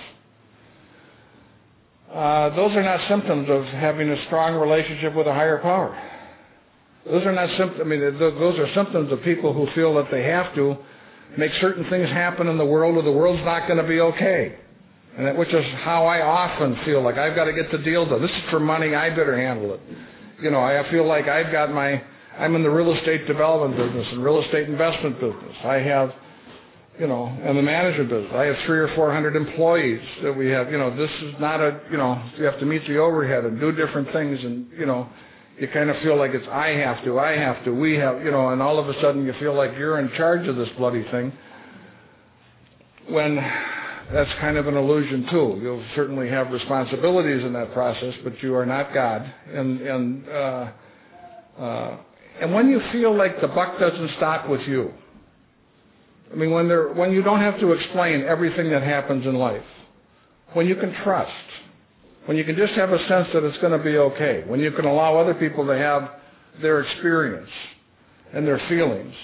Uh, those are not symptoms of having a strong relationship with a higher power. Those are not symptoms. I mean, those are symptoms of people who feel that they have to make certain things happen in the world, or the world's not going to be okay. And that, which is how I often feel like I've got to get the deal done. This is for money. I better handle it. You know, I feel like I've got my. I'm in the real estate development business and real estate investment business. I have, you know, and the management business. I have three or four hundred employees that we have. You know, this is not a. You know, you have to meet the overhead and do different things, and you know you kind of feel like it's I have to, I have to, we have, you know, and all of a sudden you feel like you're in charge of this bloody thing. When that's kind of an illusion too. You'll certainly have responsibilities in that process, but you are not God. And and uh, uh, and when you feel like the buck doesn't stop with you, I mean, when there when you don't have to explain everything that happens in life, when you can trust when you can just have a sense that it's going to be okay, when you can allow other people to have their experience and their feelings.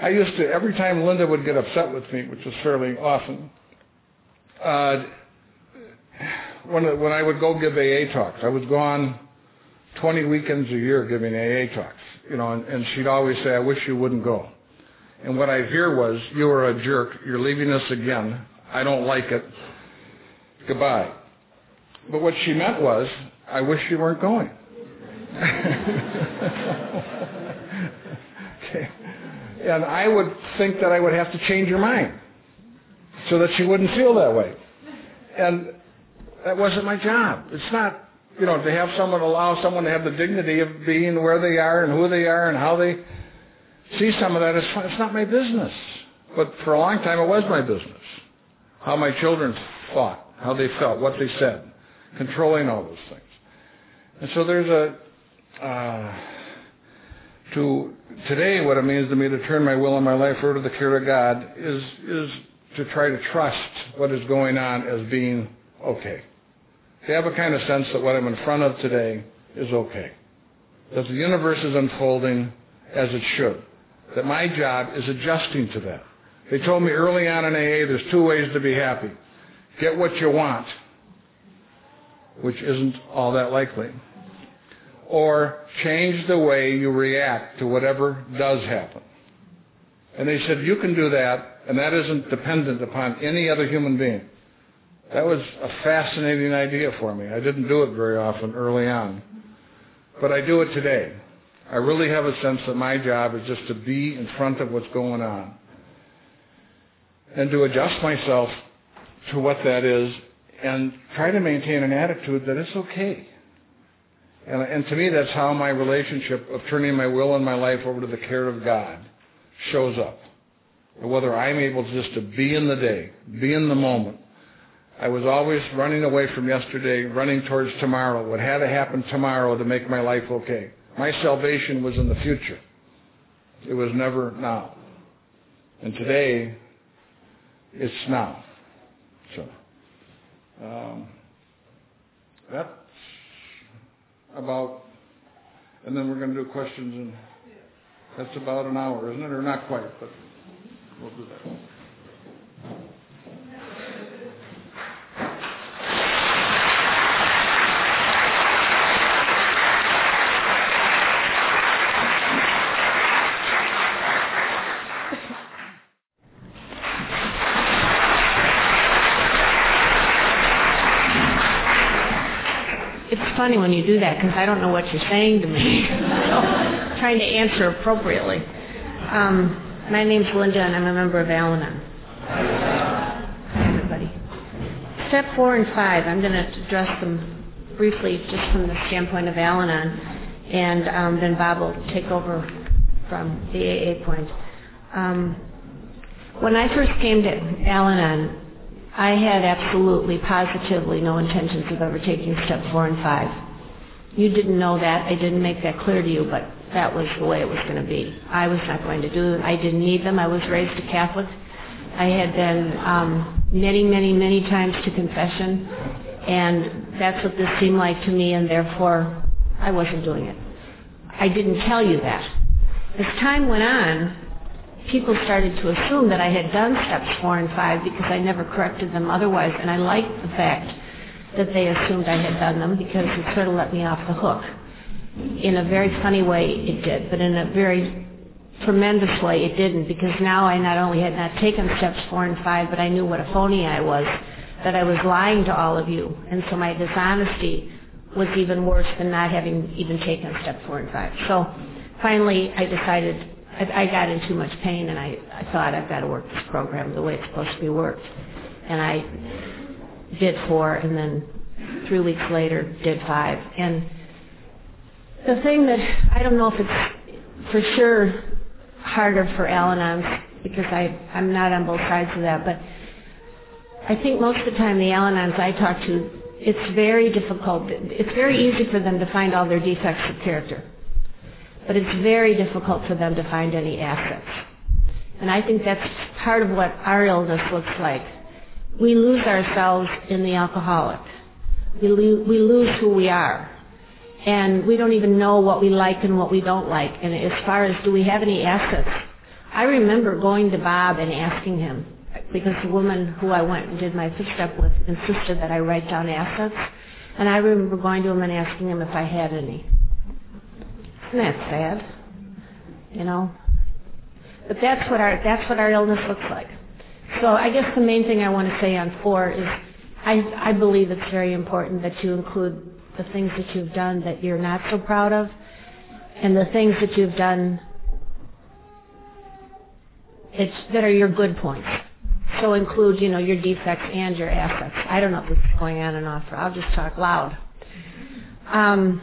I used to, every time Linda would get upset with me, which was fairly often, uh, when, when I would go give AA talks, I was gone 20 weekends a year giving AA talks, you know, and, and she'd always say, I wish you wouldn't go. And what I'd hear was, you are a jerk, you're leaving us again, I don't like it, goodbye. But what she meant was, I wish you weren't going. okay. And I would think that I would have to change your mind so that she wouldn't feel that way. And that wasn't my job. It's not, you know, to have someone allow someone to have the dignity of being where they are and who they are and how they see some of that. It's, it's not my business. But for a long time, it was my business. How my children thought, how they felt, what they said controlling all those things. And so there's a, uh, to, today what it means to me to turn my will and my life over to the care of God is, is to try to trust what is going on as being okay. To have a kind of sense that what I'm in front of today is okay. That the universe is unfolding as it should. That my job is adjusting to that. They told me early on in AA there's two ways to be happy. Get what you want which isn't all that likely. Or change the way you react to whatever does happen. And they said, you can do that, and that isn't dependent upon any other human being. That was a fascinating idea for me. I didn't do it very often early on. But I do it today. I really have a sense that my job is just to be in front of what's going on and to adjust myself to what that is and try to maintain an attitude that it's okay. And, and to me, that's how my relationship of turning my will and my life over to the care of God shows up. Whether I'm able just to be in the day, be in the moment. I was always running away from yesterday, running towards tomorrow. What had to happen tomorrow to make my life okay. My salvation was in the future. It was never now. And today, it's now. So, um, that's about, and then we're going to do questions, and that's about an hour, isn't it? Or not quite, but we'll do that. It's funny when you do that because I don't know what you're saying to me. so, trying to answer appropriately. Um, my name's Linda, and I'm a member of Al-Anon. Hi, everybody. Step four and five, I'm going to address them briefly just from the standpoint of Al-Anon, and um, then Bob will take over from the AA point. Um, when I first came to Al-Anon, I had absolutely, positively no intentions of ever taking step four and five. You didn't know that. I didn't make that clear to you, but that was the way it was going to be. I was not going to do them. I didn't need them. I was raised a Catholic. I had been um, many, many, many times to confession, and that's what this seemed like to me, and therefore I wasn't doing it. I didn't tell you that. As time went on, people started to assume that I had done steps four and five because I never corrected them otherwise, and I liked the fact that they assumed I had done them because it sort of let me off the hook. In a very funny way, it did, but in a very tremendous way, it didn't because now I not only had not taken steps four and five, but I knew what a phony I was, that I was lying to all of you, and so my dishonesty was even worse than not having even taken step four and five. So finally, I decided I, I got in too much pain, and I, I thought I've got to work this program the way it's supposed to be worked. And I did four, and then three weeks later did five. And the thing that I don't know if it's for sure harder for Al-Anons because I I'm not on both sides of that, but I think most of the time the Al-Anons I talk to, it's very difficult. It's very easy for them to find all their defects of character but it's very difficult for them to find any assets. And I think that's part of what our illness looks like. We lose ourselves in the alcoholic. We, lo- we lose who we are. And we don't even know what we like and what we don't like. And as far as do we have any assets, I remember going to Bob and asking him, because the woman who I went and did my fifth step with insisted that I write down assets. And I remember going to him and asking him if I had any. Isn't that sad? You know? But that's what our that's what our illness looks like. So I guess the main thing I want to say on four is I I believe it's very important that you include the things that you've done that you're not so proud of and the things that you've done it's that are your good points. So include, you know, your defects and your assets. I don't know if this is going on and off. I'll just talk loud. Um,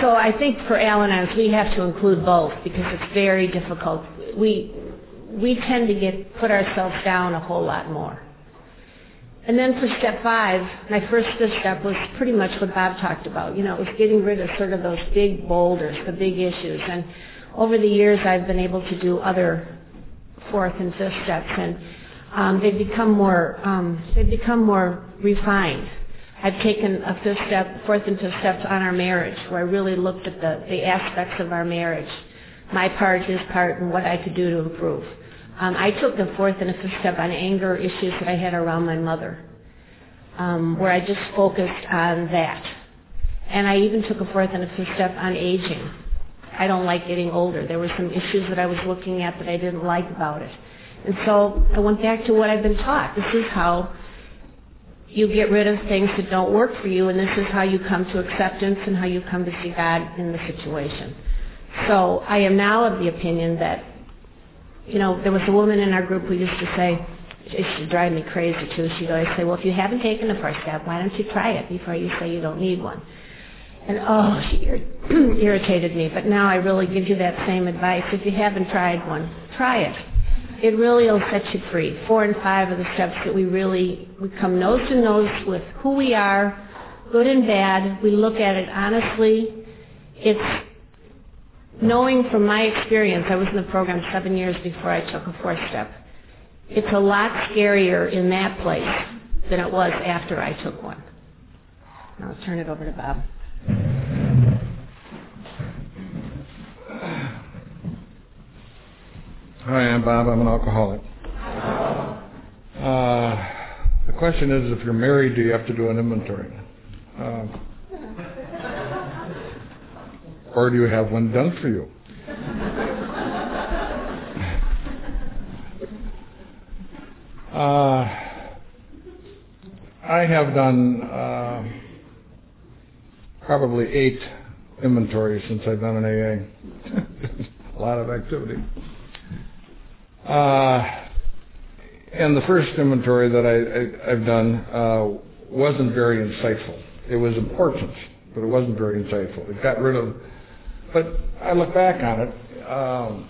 so I think for Al-Anons, we have to include both because it's very difficult. We we tend to get put ourselves down a whole lot more. And then for step five, my first step was pretty much what Bob talked about. You know, it was getting rid of sort of those big boulders, the big issues. And over the years, I've been able to do other fourth and fifth steps, and um, they've become more um, they've become more refined. I've taken a fifth step, fourth and fifth steps on our marriage, where I really looked at the, the aspects of our marriage, my part, his part, and what I could do to improve. Um, I took the fourth and a fifth step on anger issues that I had around my mother. um, where I just focused on that. And I even took a fourth and a fifth step on aging. I don't like getting older. There were some issues that I was looking at that I didn't like about it. And so I went back to what I've been taught. This is how you get rid of things that don't work for you, and this is how you come to acceptance and how you come to see God in the situation. So I am now of the opinion that, you know, there was a woman in our group who used to say, it should drive me crazy too. She'd always say, well, if you haven't taken the first step, why don't you try it before you say you don't need one? And oh, she irritated me. But now I really give you that same advice. If you haven't tried one, try it. It really will set you free. Four and five are the steps that we really, we come nose to nose with who we are, good and bad. We look at it honestly. It's knowing from my experience, I was in the program seven years before I took a fourth step it's a lot scarier in that place than it was after I took one. I'll turn it over to Bob. Hi, I'm Bob. I'm an alcoholic. Uh, the question is, if you're married, do you have to do an inventory? Uh, or do you have one done for you? Uh, I have done uh, probably eight inventories since I've been in AA. A lot of activity. Uh, and the first inventory that I, have done uh, wasn't very insightful. It was important, but it wasn't very insightful. It got rid of, but I look back on it. Um,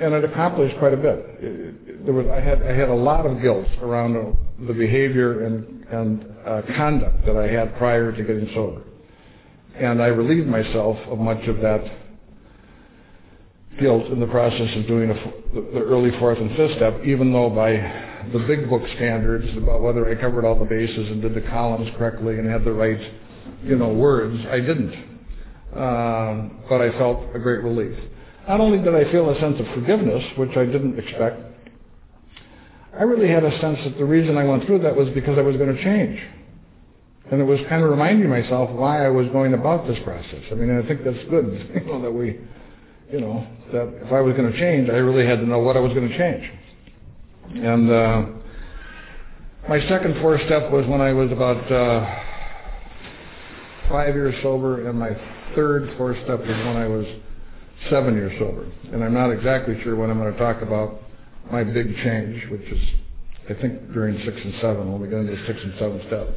and it accomplished quite a bit. There was, I had I had a lot of guilt around the behavior and and uh, conduct that I had prior to getting sober, and I relieved myself of much of that guilt in the process of doing a, the early fourth and fifth step, even though by the big book standards about whether I covered all the bases and did the columns correctly and had the right, you know, words, I didn't. Um, but I felt a great relief. Not only did I feel a sense of forgiveness, which I didn't expect, I really had a sense that the reason I went through that was because I was going to change. And it was kind of reminding myself why I was going about this process. I mean, I think that's good, you know, that we, you know, that if I was going to change, I really had to know what I was going to change. And uh, my second four step was when I was about uh, five years sober, and my third four step was when I was seven years sober. And I'm not exactly sure when I'm going to talk about my big change, which is, I think, during six and seven, when we get into the six and seven step.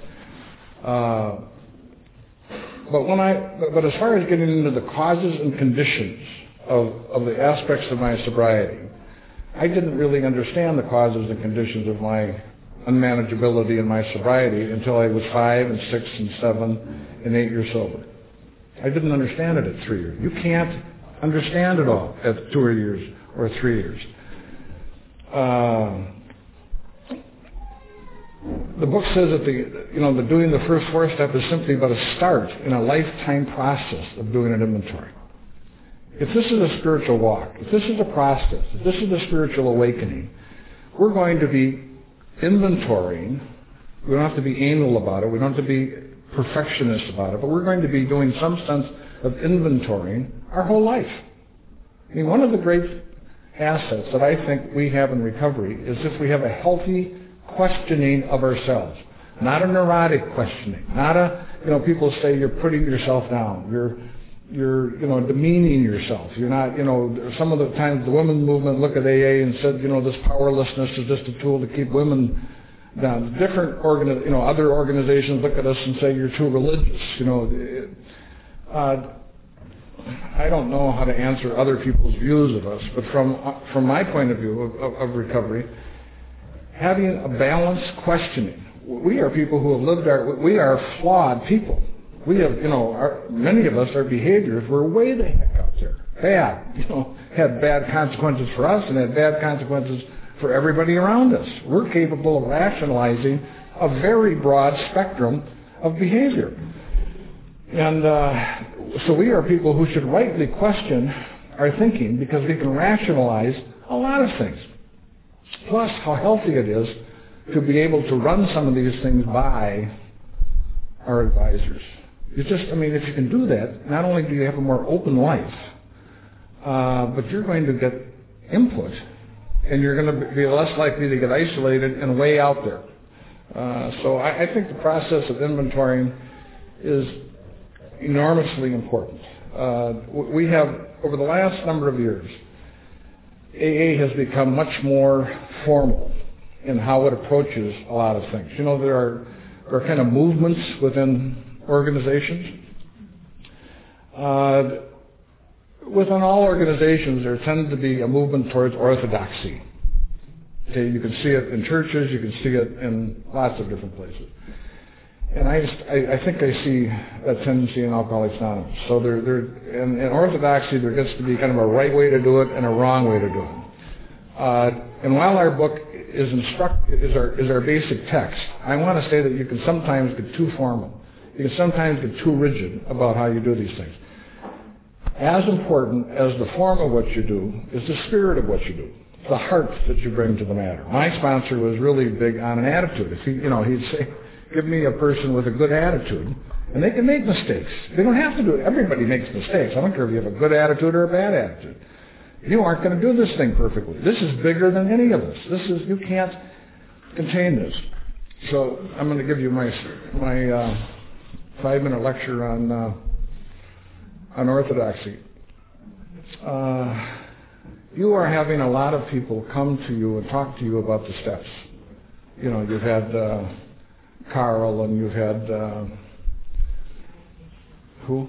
Uh, but when I, but as far as getting into the causes and conditions of, of the aspects of my sobriety, I didn't really understand the causes and conditions of my unmanageability and my sobriety until I was five and six and seven and eight years sober. I didn't understand it at three years. You can't understand it all at two years or three years. Uh, the book says that the you know the doing the first four step is simply but a start in a lifetime process of doing an inventory. If this is a spiritual walk, if this is a process, if this is a spiritual awakening, we're going to be inventorying. We don't have to be anal about it. We don't have to be perfectionists about it, but we're going to be doing some sense of inventorying our whole life. I mean, one of the great assets that I think we have in recovery is if we have a healthy questioning of ourselves, not a neurotic questioning, not a, you know, people say you're putting yourself down, you're, you're, you know, demeaning yourself. You're not, you know, some of the times the women's movement look at AA and said, you know, this powerlessness is just a tool to keep women down. Different organi- you know, other organizations look at us and say you're too religious. You know, uh, I don't know how to answer other people's views of us, but from from my point of view of, of, of recovery, having a balanced questioning. We are people who have lived our. We are flawed people. We have, you know, our, many of us, our behaviors were way the heck out there, bad. You know, had bad consequences for us and had bad consequences for everybody around us. We're capable of rationalizing a very broad spectrum of behavior. And uh, so we are people who should rightly question our thinking because we can rationalize a lot of things. Plus, how healthy it is to be able to run some of these things by our advisors. You just, I mean, if you can do that, not only do you have a more open life, uh, but you're going to get input, and you're going to be less likely to get isolated and way out there. Uh, so I, I think the process of inventorying is enormously important. Uh, we have, over the last number of years, AA has become much more formal in how it approaches a lot of things. You know, there are, there are kind of movements within organizations. Uh, within all organizations, there tends to be a movement towards orthodoxy. Okay, you can see it in churches, you can see it in lots of different places. And I, just, I, I think I see that tendency in Alcoholics Anonymous. So there, there, in, in orthodoxy, there gets to be kind of a right way to do it and a wrong way to do it. Uh, and while our book is instruct is our is our basic text, I want to say that you can sometimes get too formal. You can sometimes get too rigid about how you do these things. As important as the form of what you do is the spirit of what you do, the heart that you bring to the matter. My sponsor was really big on an attitude. If he, you know, he'd say, "Give me a person with a good attitude." And they can make mistakes. They don't have to do it. Everybody makes mistakes. I don't care if you have a good attitude or a bad attitude. You aren't going to do this thing perfectly. This is bigger than any of us. This is you can't contain this. So I'm going to give you my my uh, five minute lecture on uh, on orthodoxy. Uh, you are having a lot of people come to you and talk to you about the steps. You know, you've had uh, Carl and you've had uh, who?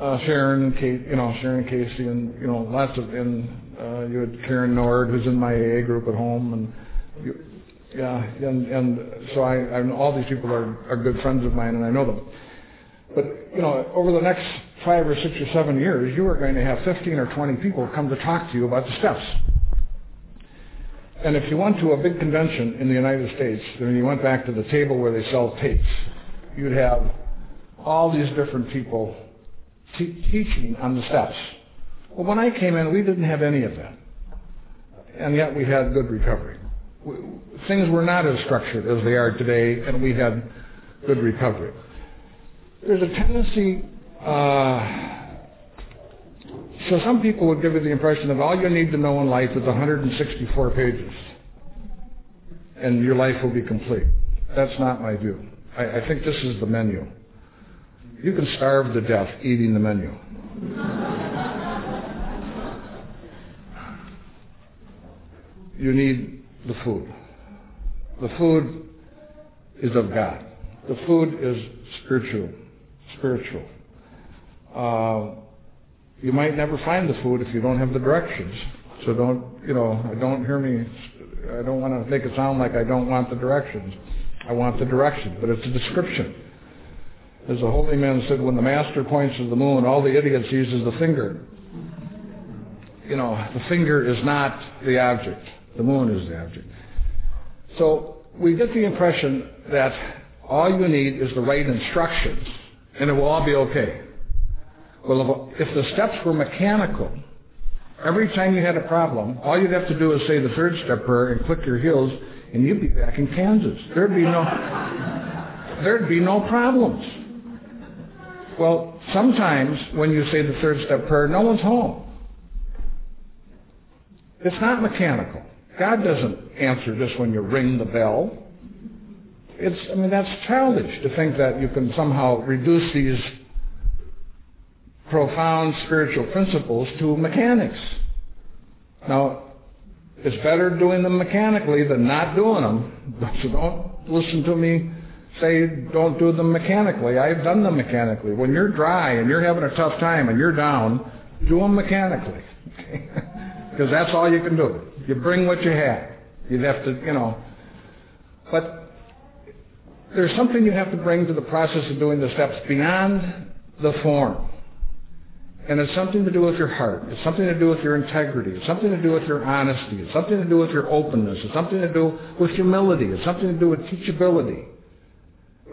uh, Sharon Kate, you know, Sharon Casey, and you know, lots of, and uh, you had Karen Nord, who's in my AA group at home, and you, yeah, and and so I, I all these people are are good friends of mine, and I know them. But you know, over the next five or six or seven years, you are going to have 15 or 20 people come to talk to you about the steps. And if you went to a big convention in the United States, and you went back to the table where they sell tapes, you'd have all these different people teaching on the steps. Well, when I came in, we didn't have any of that. And yet we had good recovery. Things were not as structured as they are today, and we had good recovery. There's a tendency, uh, so some people would give you the impression that all you need to know in life is 164 pages, and your life will be complete. That's not my view. I, I think this is the menu. You can starve to death eating the menu. you need the food. The food is of God. The food is spiritual. Spiritual. Uh, you might never find the food if you don't have the directions. So don't, you know, don't hear me. I don't want to make it sound like I don't want the directions. I want the direction, but it's a description. As the holy man said, when the master points to the moon, all the idiots uses the finger. You know, the finger is not the object. The moon is the object. So we get the impression that all you need is the right instructions, and it will all be okay. Well, if the steps were mechanical, every time you had a problem, all you'd have to do is say the third step prayer and click your heels, and you'd be back in Kansas. There'd be no, there'd be no problems. Well, sometimes when you say the third step prayer, no one's home. It's not mechanical. God doesn't answer just when you ring the bell. It's, I mean, that's childish to think that you can somehow reduce these profound spiritual principles to mechanics. Now, it's better doing them mechanically than not doing them. So don't listen to me say don't do them mechanically. I've done them mechanically. When you're dry and you're having a tough time and you're down, do them mechanically. Because that's all you can do. You bring what you have. You'd have to, you know. But there's something you have to bring to the process of doing the steps beyond the form. And it's something to do with your heart. It's something to do with your integrity. It's something to do with your honesty. It's something to do with your openness. It's something to do with humility. It's something to do with teachability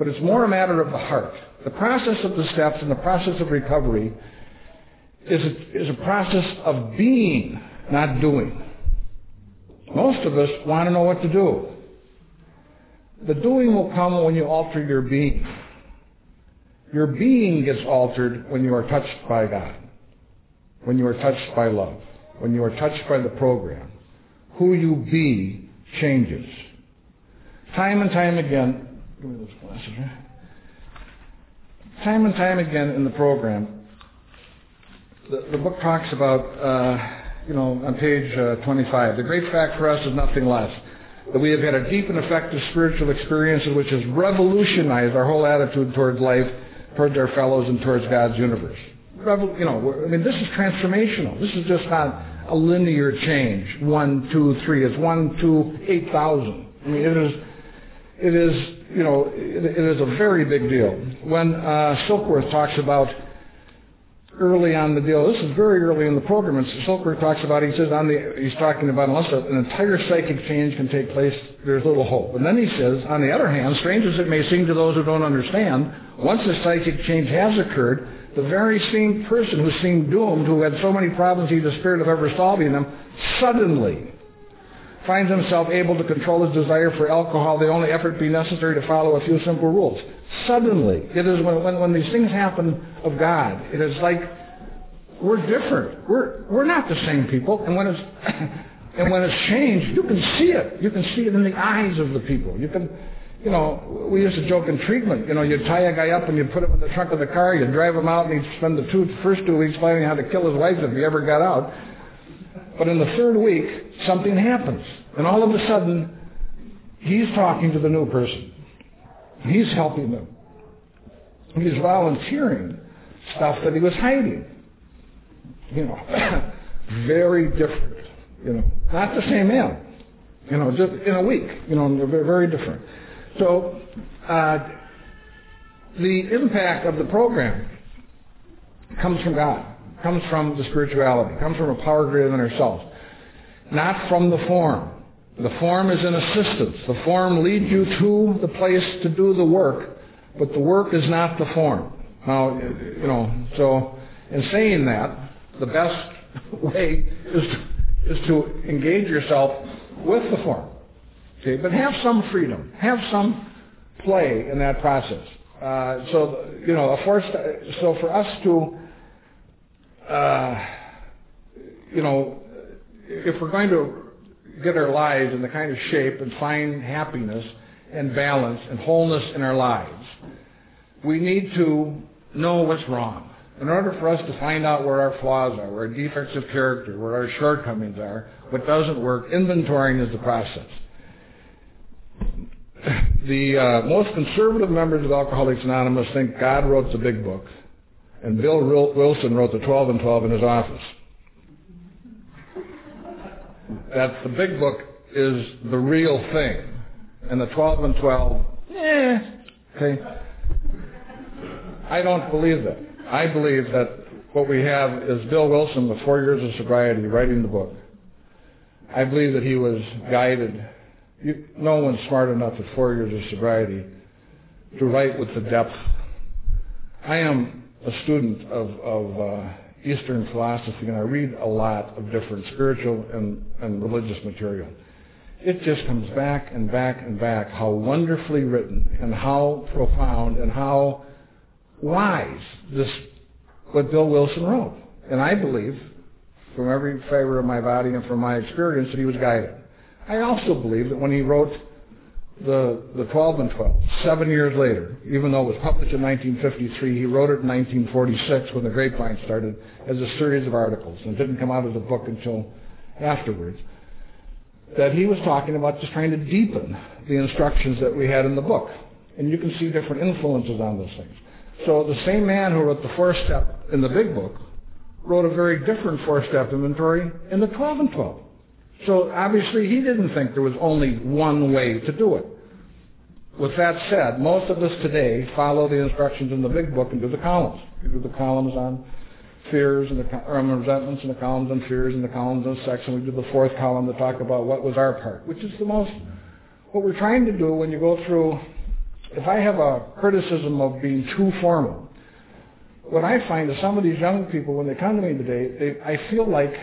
but it's more a matter of the heart. The process of the steps and the process of recovery is a, is a process of being, not doing. Most of us want to know what to do. The doing will come when you alter your being. Your being gets altered when you are touched by God, when you are touched by love, when you are touched by the program. Who you be changes. Time and time again, give me those glasses? Time and time again in the program, the, the book talks about, uh, you know, on page uh, 25, the great fact for us is nothing less that we have had a deep and effective spiritual experience which has revolutionized our whole attitude towards life, towards our fellows, and towards God's universe. Revol- you know, I mean, this is transformational. This is just not a linear change. One, two, three. It's one, two, eight thousand. I mean, it is, it is, you know, it, it is a very big deal. When uh, Silkworth talks about early on the deal. This is very early in the program. And Silkworth talks about, he says, on the, he's talking about unless an entire psychic change can take place, there's little hope. And then he says, on the other hand, strange as it may seem to those who don't understand, once a psychic change has occurred, the very same person who seemed doomed, who had so many problems he despaired of ever solving them, suddenly finds himself able to control his desire for alcohol, the only effort be necessary to follow a few simple rules. Suddenly, it is when, when, when these things happen of God, it is like we're different. We're, we're not the same people. And when it's, and when it's changed, you can see it. You can see it in the eyes of the people. You can, you know, we used to joke in treatment. You know, you tie a guy up and you put him in the trunk of the car, you drive him out, and he'd spend the two, first two weeks planning how to kill his wife if he ever got out. But in the third week, something happens. And all of a sudden, he's talking to the new person. He's helping them. He's volunteering stuff that he was hiding. You know, very different. You know, not the same man. You know, just in a week. You know, they're very different. So, uh, the impact of the program comes from God comes from the spirituality, comes from a power greater than ourselves, not from the form. The form is an assistance. The form leads you to the place to do the work, but the work is not the form. Now, you know, so in saying that, the best way is to, is to engage yourself with the form. Okay, but have some freedom, have some play in that process. Uh, so, you know, a so for us to you know, if we're going to get our lives in the kind of shape and find happiness and balance and wholeness in our lives, we need to know what's wrong. In order for us to find out where our flaws are, where our defects of character, where our shortcomings are, what doesn't work, inventorying is the process. The uh, most conservative members of Alcoholics Anonymous think God wrote the big book and Bill Wilson wrote the 12 and 12 in his office. That the big book is the real thing, and the 12 and 12, eh, okay. I don't believe that. I believe that what we have is Bill Wilson with four years of sobriety writing the book. I believe that he was guided. You, no one's smart enough at four years of sobriety to write with the depth. I am a student of, of uh, Eastern philosophy, and I read a lot of different spiritual and, and religious material. It just comes back and back and back how wonderfully written and how profound and how wise this what Bill Wilson wrote. And I believe, from every fiber of my body and from my experience, that he was guided. I also believe that when he wrote the, the 12 and 12, seven years later, even though it was published in 1953, he wrote it in 1946 when the Grapevine started as a series of articles and didn't come out as a book until afterwards, that he was talking about just trying to deepen the instructions that we had in the book. And you can see different influences on those things. So the same man who wrote the four step in the big book wrote a very different four step inventory in the 12 and 12. So obviously he didn't think there was only one way to do it. With that said, most of us today follow the instructions in the big book and do the columns. We do the columns on fears and the or resentments and the columns on fears and the columns on sex, and we do the fourth column to talk about what was our part, which is the most what we're trying to do when you go through. If I have a criticism of being too formal, what I find is some of these young people when they come to me today, they, I feel like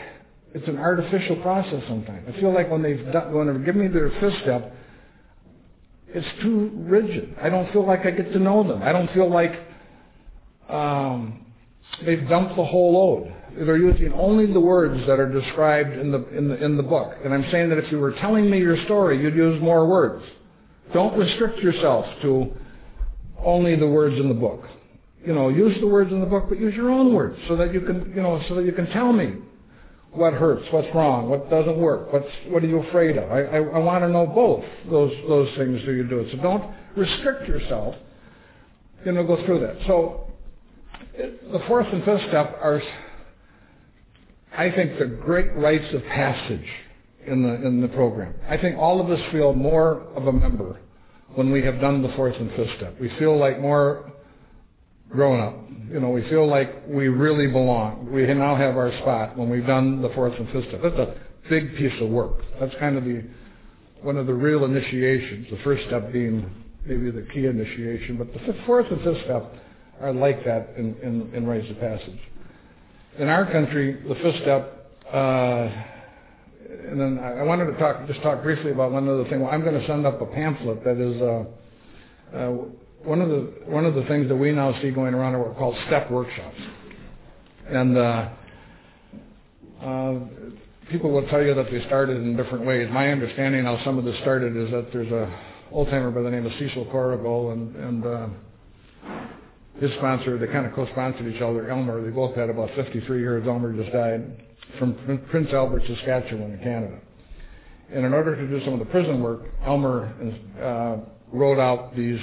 it's an artificial process sometimes. I feel like when they've done, when they've given me their fifth step, it's too rigid. I don't feel like I get to know them. I don't feel like um, they've dumped the whole load. They're using only the words that are described in the, in the, in the book. And I'm saying that if you were telling me your story, you'd use more words. Don't restrict yourself to only the words in the book. You know, use the words in the book, but use your own words so that you can, you know, so that you can tell me what hurts, what's wrong, what doesn't work, what's, what are you afraid of. I, I, I want to know both those, those things so you do. So don't restrict yourself. You know, go through that. So it, the fourth and fifth step are, I think, the great rites of passage in the, in the program. I think all of us feel more of a member when we have done the fourth and fifth step. We feel like more grown up. You know, we feel like we really belong. We now have our spot when we've done the fourth and fifth step. That's a big piece of work. That's kind of the one of the real initiations. The first step being maybe the key initiation, but the fourth and fifth step are like that in, in, in rites of passage. In our country, the fifth step, uh, and then I wanted to talk just talk briefly about one other thing. Well, I'm going to send up a pamphlet that is. Uh, uh, one of the one of the things that we now see going around are what are called step workshops, and uh, uh, people will tell you that they started in different ways. My understanding how some of this started is that there's a old timer by the name of Cecil Corrigal and and uh, his sponsor. They kind of co-sponsored each other. Elmer. They both had about 53 years. Elmer just died from Prince Albert, Saskatchewan, in Canada. And in order to do some of the prison work, Elmer uh, wrote out these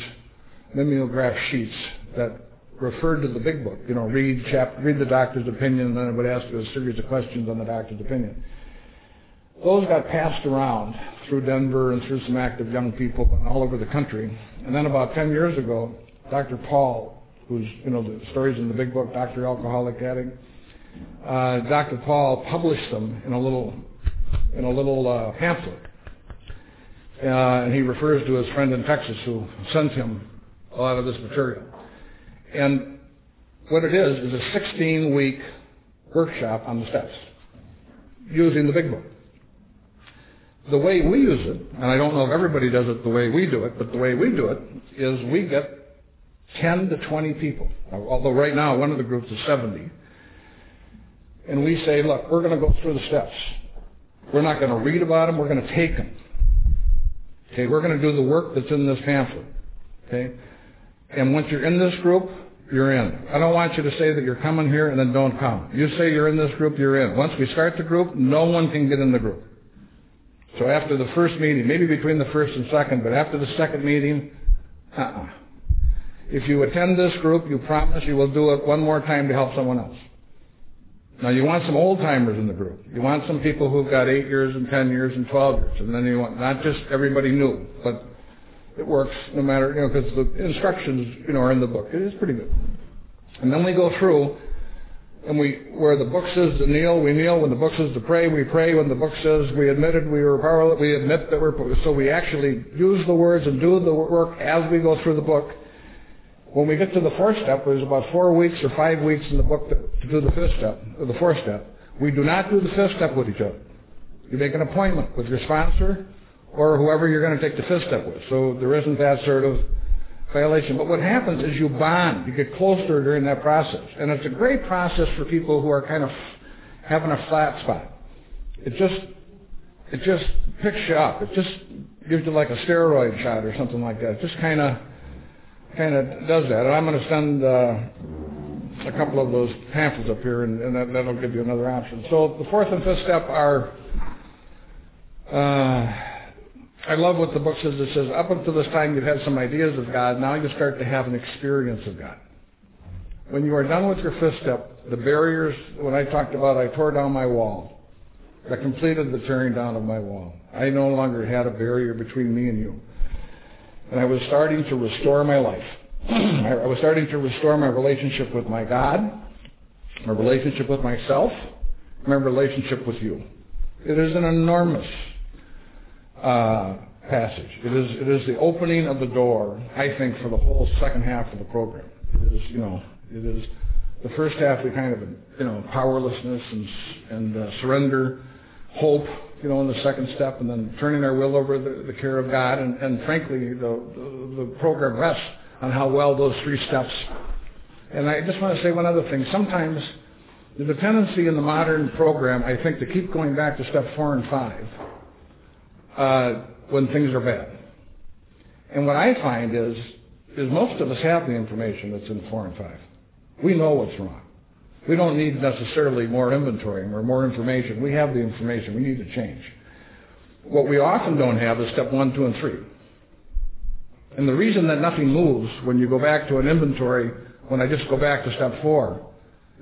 mimeograph sheets that referred to the big book. You know, read chap, read the doctor's opinion, and then it would ask you a series of questions on the doctor's opinion. Those got passed around through Denver and through some active young people and all over the country. And then about 10 years ago, Dr. Paul, who's, you know, the stories in the big book, Dr. Alcoholic Addict, uh, Dr. Paul published them in a little, in a little uh, pamphlet. Uh, and he refers to his friend in Texas who sent him a lot of this material. And what it is, is a 16 week workshop on the steps using the big book. The way we use it, and I don't know if everybody does it the way we do it, but the way we do it is we get 10 to 20 people. Although right now one of the groups is 70. And we say, look, we're going to go through the steps. We're not going to read about them, we're going to take them. Okay, we're going to do the work that's in this pamphlet. Okay? And once you're in this group, you're in. I don't want you to say that you're coming here and then don't come. You say you're in this group, you're in. Once we start the group, no one can get in the group. So after the first meeting, maybe between the first and second, but after the second meeting, uh-uh. If you attend this group, you promise you will do it one more time to help someone else. Now you want some old timers in the group. You want some people who've got eight years and ten years and twelve years, and then you want not just everybody new, but it works no matter, you know, because the instructions, you know, are in the book. It is pretty good. And then we go through, and we, where the book says to kneel, we kneel. When the book says to pray, we pray. When the book says we admitted we were powerless, we admit that we're, so we actually use the words and do the work as we go through the book. When we get to the fourth step, there's about four weeks or five weeks in the book to, to do the fifth step, or the fourth step. We do not do the fifth step with each other. You make an appointment with your sponsor or whoever you're going to take the fifth step with. So there isn't that sort of violation. But what happens is you bond. You get closer during that process. And it's a great process for people who are kind of having a flat spot. It just, it just picks you up. It just gives you like a steroid shot or something like that. It just kind of, kind of does that. And I'm going to send uh, a couple of those pamphlets up here, and, and that, that'll give you another option. So the fourth and fifth step are. Uh, I love what the book says. It says, up until this time you've had some ideas of God. Now you start to have an experience of God. When you are done with your fifth step, the barriers, when I talked about I tore down my wall, I completed the tearing down of my wall. I no longer had a barrier between me and you. And I was starting to restore my life. I was starting to restore my relationship with my God, my relationship with myself, my relationship with you. It is an enormous uh, passage. It is, it is the opening of the door, I think, for the whole second half of the program. It is, you know, it is The first half we kind of, you know, powerlessness and, and uh, surrender, hope, you know, in the second step, and then turning our will over the, the care of God. And, and frankly, the, the, the program rests on how well those three steps. And I just want to say one other thing. Sometimes the dependency in the modern program, I think, to keep going back to step four and five Uh, when things are bad. And what I find is, is most of us have the information that's in four and five. We know what's wrong. We don't need necessarily more inventory or more information. We have the information. We need to change. What we often don't have is step one, two, and three. And the reason that nothing moves when you go back to an inventory, when I just go back to step four,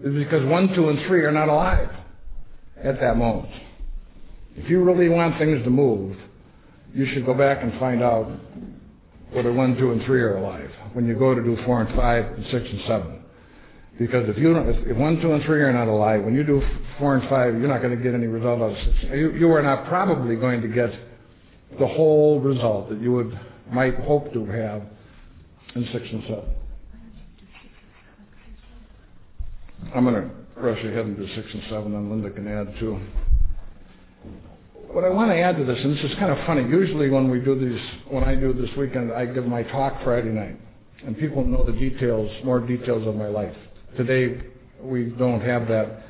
is because one, two, and three are not alive at that moment. If you really want things to move, you should go back and find out whether one, two, and three are alive when you go to do four and five and six and seven. Because if you don't, if one, two, and three are not alive, when you do four and five, you're not going to get any result out of six. You, you are not probably going to get the whole result that you would might hope to have in six and seven. I'm going to rush ahead and do six and seven, and Linda can add too. What I want to add to this, and this is kind of funny. Usually, when we do these, when I do this weekend, I give my talk Friday night, and people know the details, more details of my life. Today, we don't have that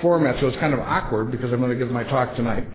format, so it's kind of awkward because I'm going to give my talk tonight.